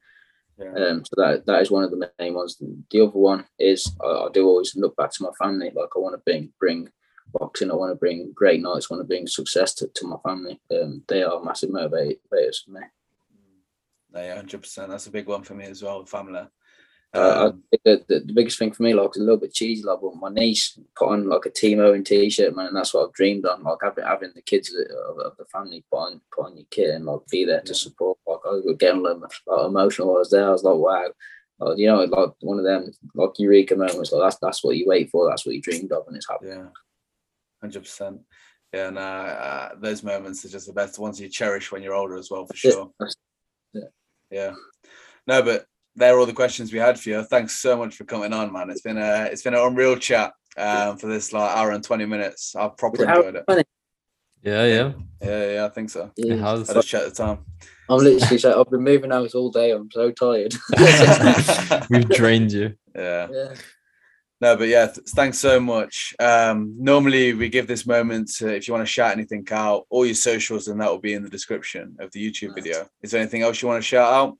Yeah. Um, so that that is one of the main ones. The other one is I, I do always look back to my family. Like I want to bring bring boxing. I want to bring great nights. I want to bring success to, to my family. Um, they are massive motivators for me. Yeah, hundred percent. That's a big one for me as well. Family. Uh, Um, I the, the, the biggest thing for me, like, is a little bit cheesy, like, but my niece put on like a Team Owen t-shirt, man, and that's what I've dreamed on. Like having having the kids of, of the family put on put on your kit and like be there to support. Like I was getting like, like emotional. I was there. I was like, wow. Like, you know, like one of them like eureka moments. Like that's that's what you wait for. That's what you dreamed of, and it's happening. yeah, hundred percent. Yeah, and uh, uh, those moments are just the best ones you cherish when you're older as well, for sure. That's- Yeah. No, but they're all the questions we had for you. Thanks so much for coming on, man. It's been a it's been an unreal chat um, for this like hour and twenty minutes. I've properly Hour enjoyed it. Yeah, yeah. Yeah, yeah, I think so. Yeah. has. I just checked the time. I'm literally so I've been moving house all day. I'm so tired. We've drained you. Yeah. yeah. No, but yeah, th- thanks so much. Um, normally we give this moment to, if you want to shout anything out, all your socials, and that will be in the description of the YouTube Nice. video. Is there anything else you want to shout out?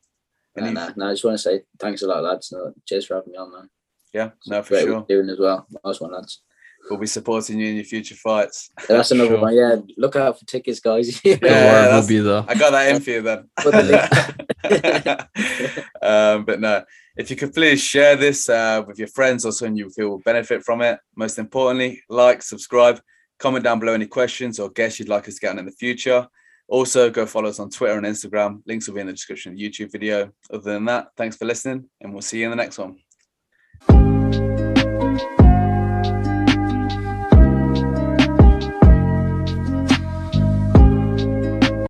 No, Any- no, no, I just want to say thanks a lot, lads. No, cheers for having me on, man. Yeah, no, for Great sure. doing as well. Nice one, lads. We'll be supporting you in your future fights. Yeah, that's another Sure. one. Yeah, look out for tickets, guys. Don't Yeah, worry, we'll be there. I got that in for you then. Um, but no, if you could please share this uh, with your friends or someone you feel will benefit from it. Most importantly, like, subscribe, comment down below any questions or guests you'd like us to get on in the future. Also, go follow us on Twitter and Instagram. Links will be in the description of the YouTube video. Other than that, thanks for listening, and we'll see you in the next one.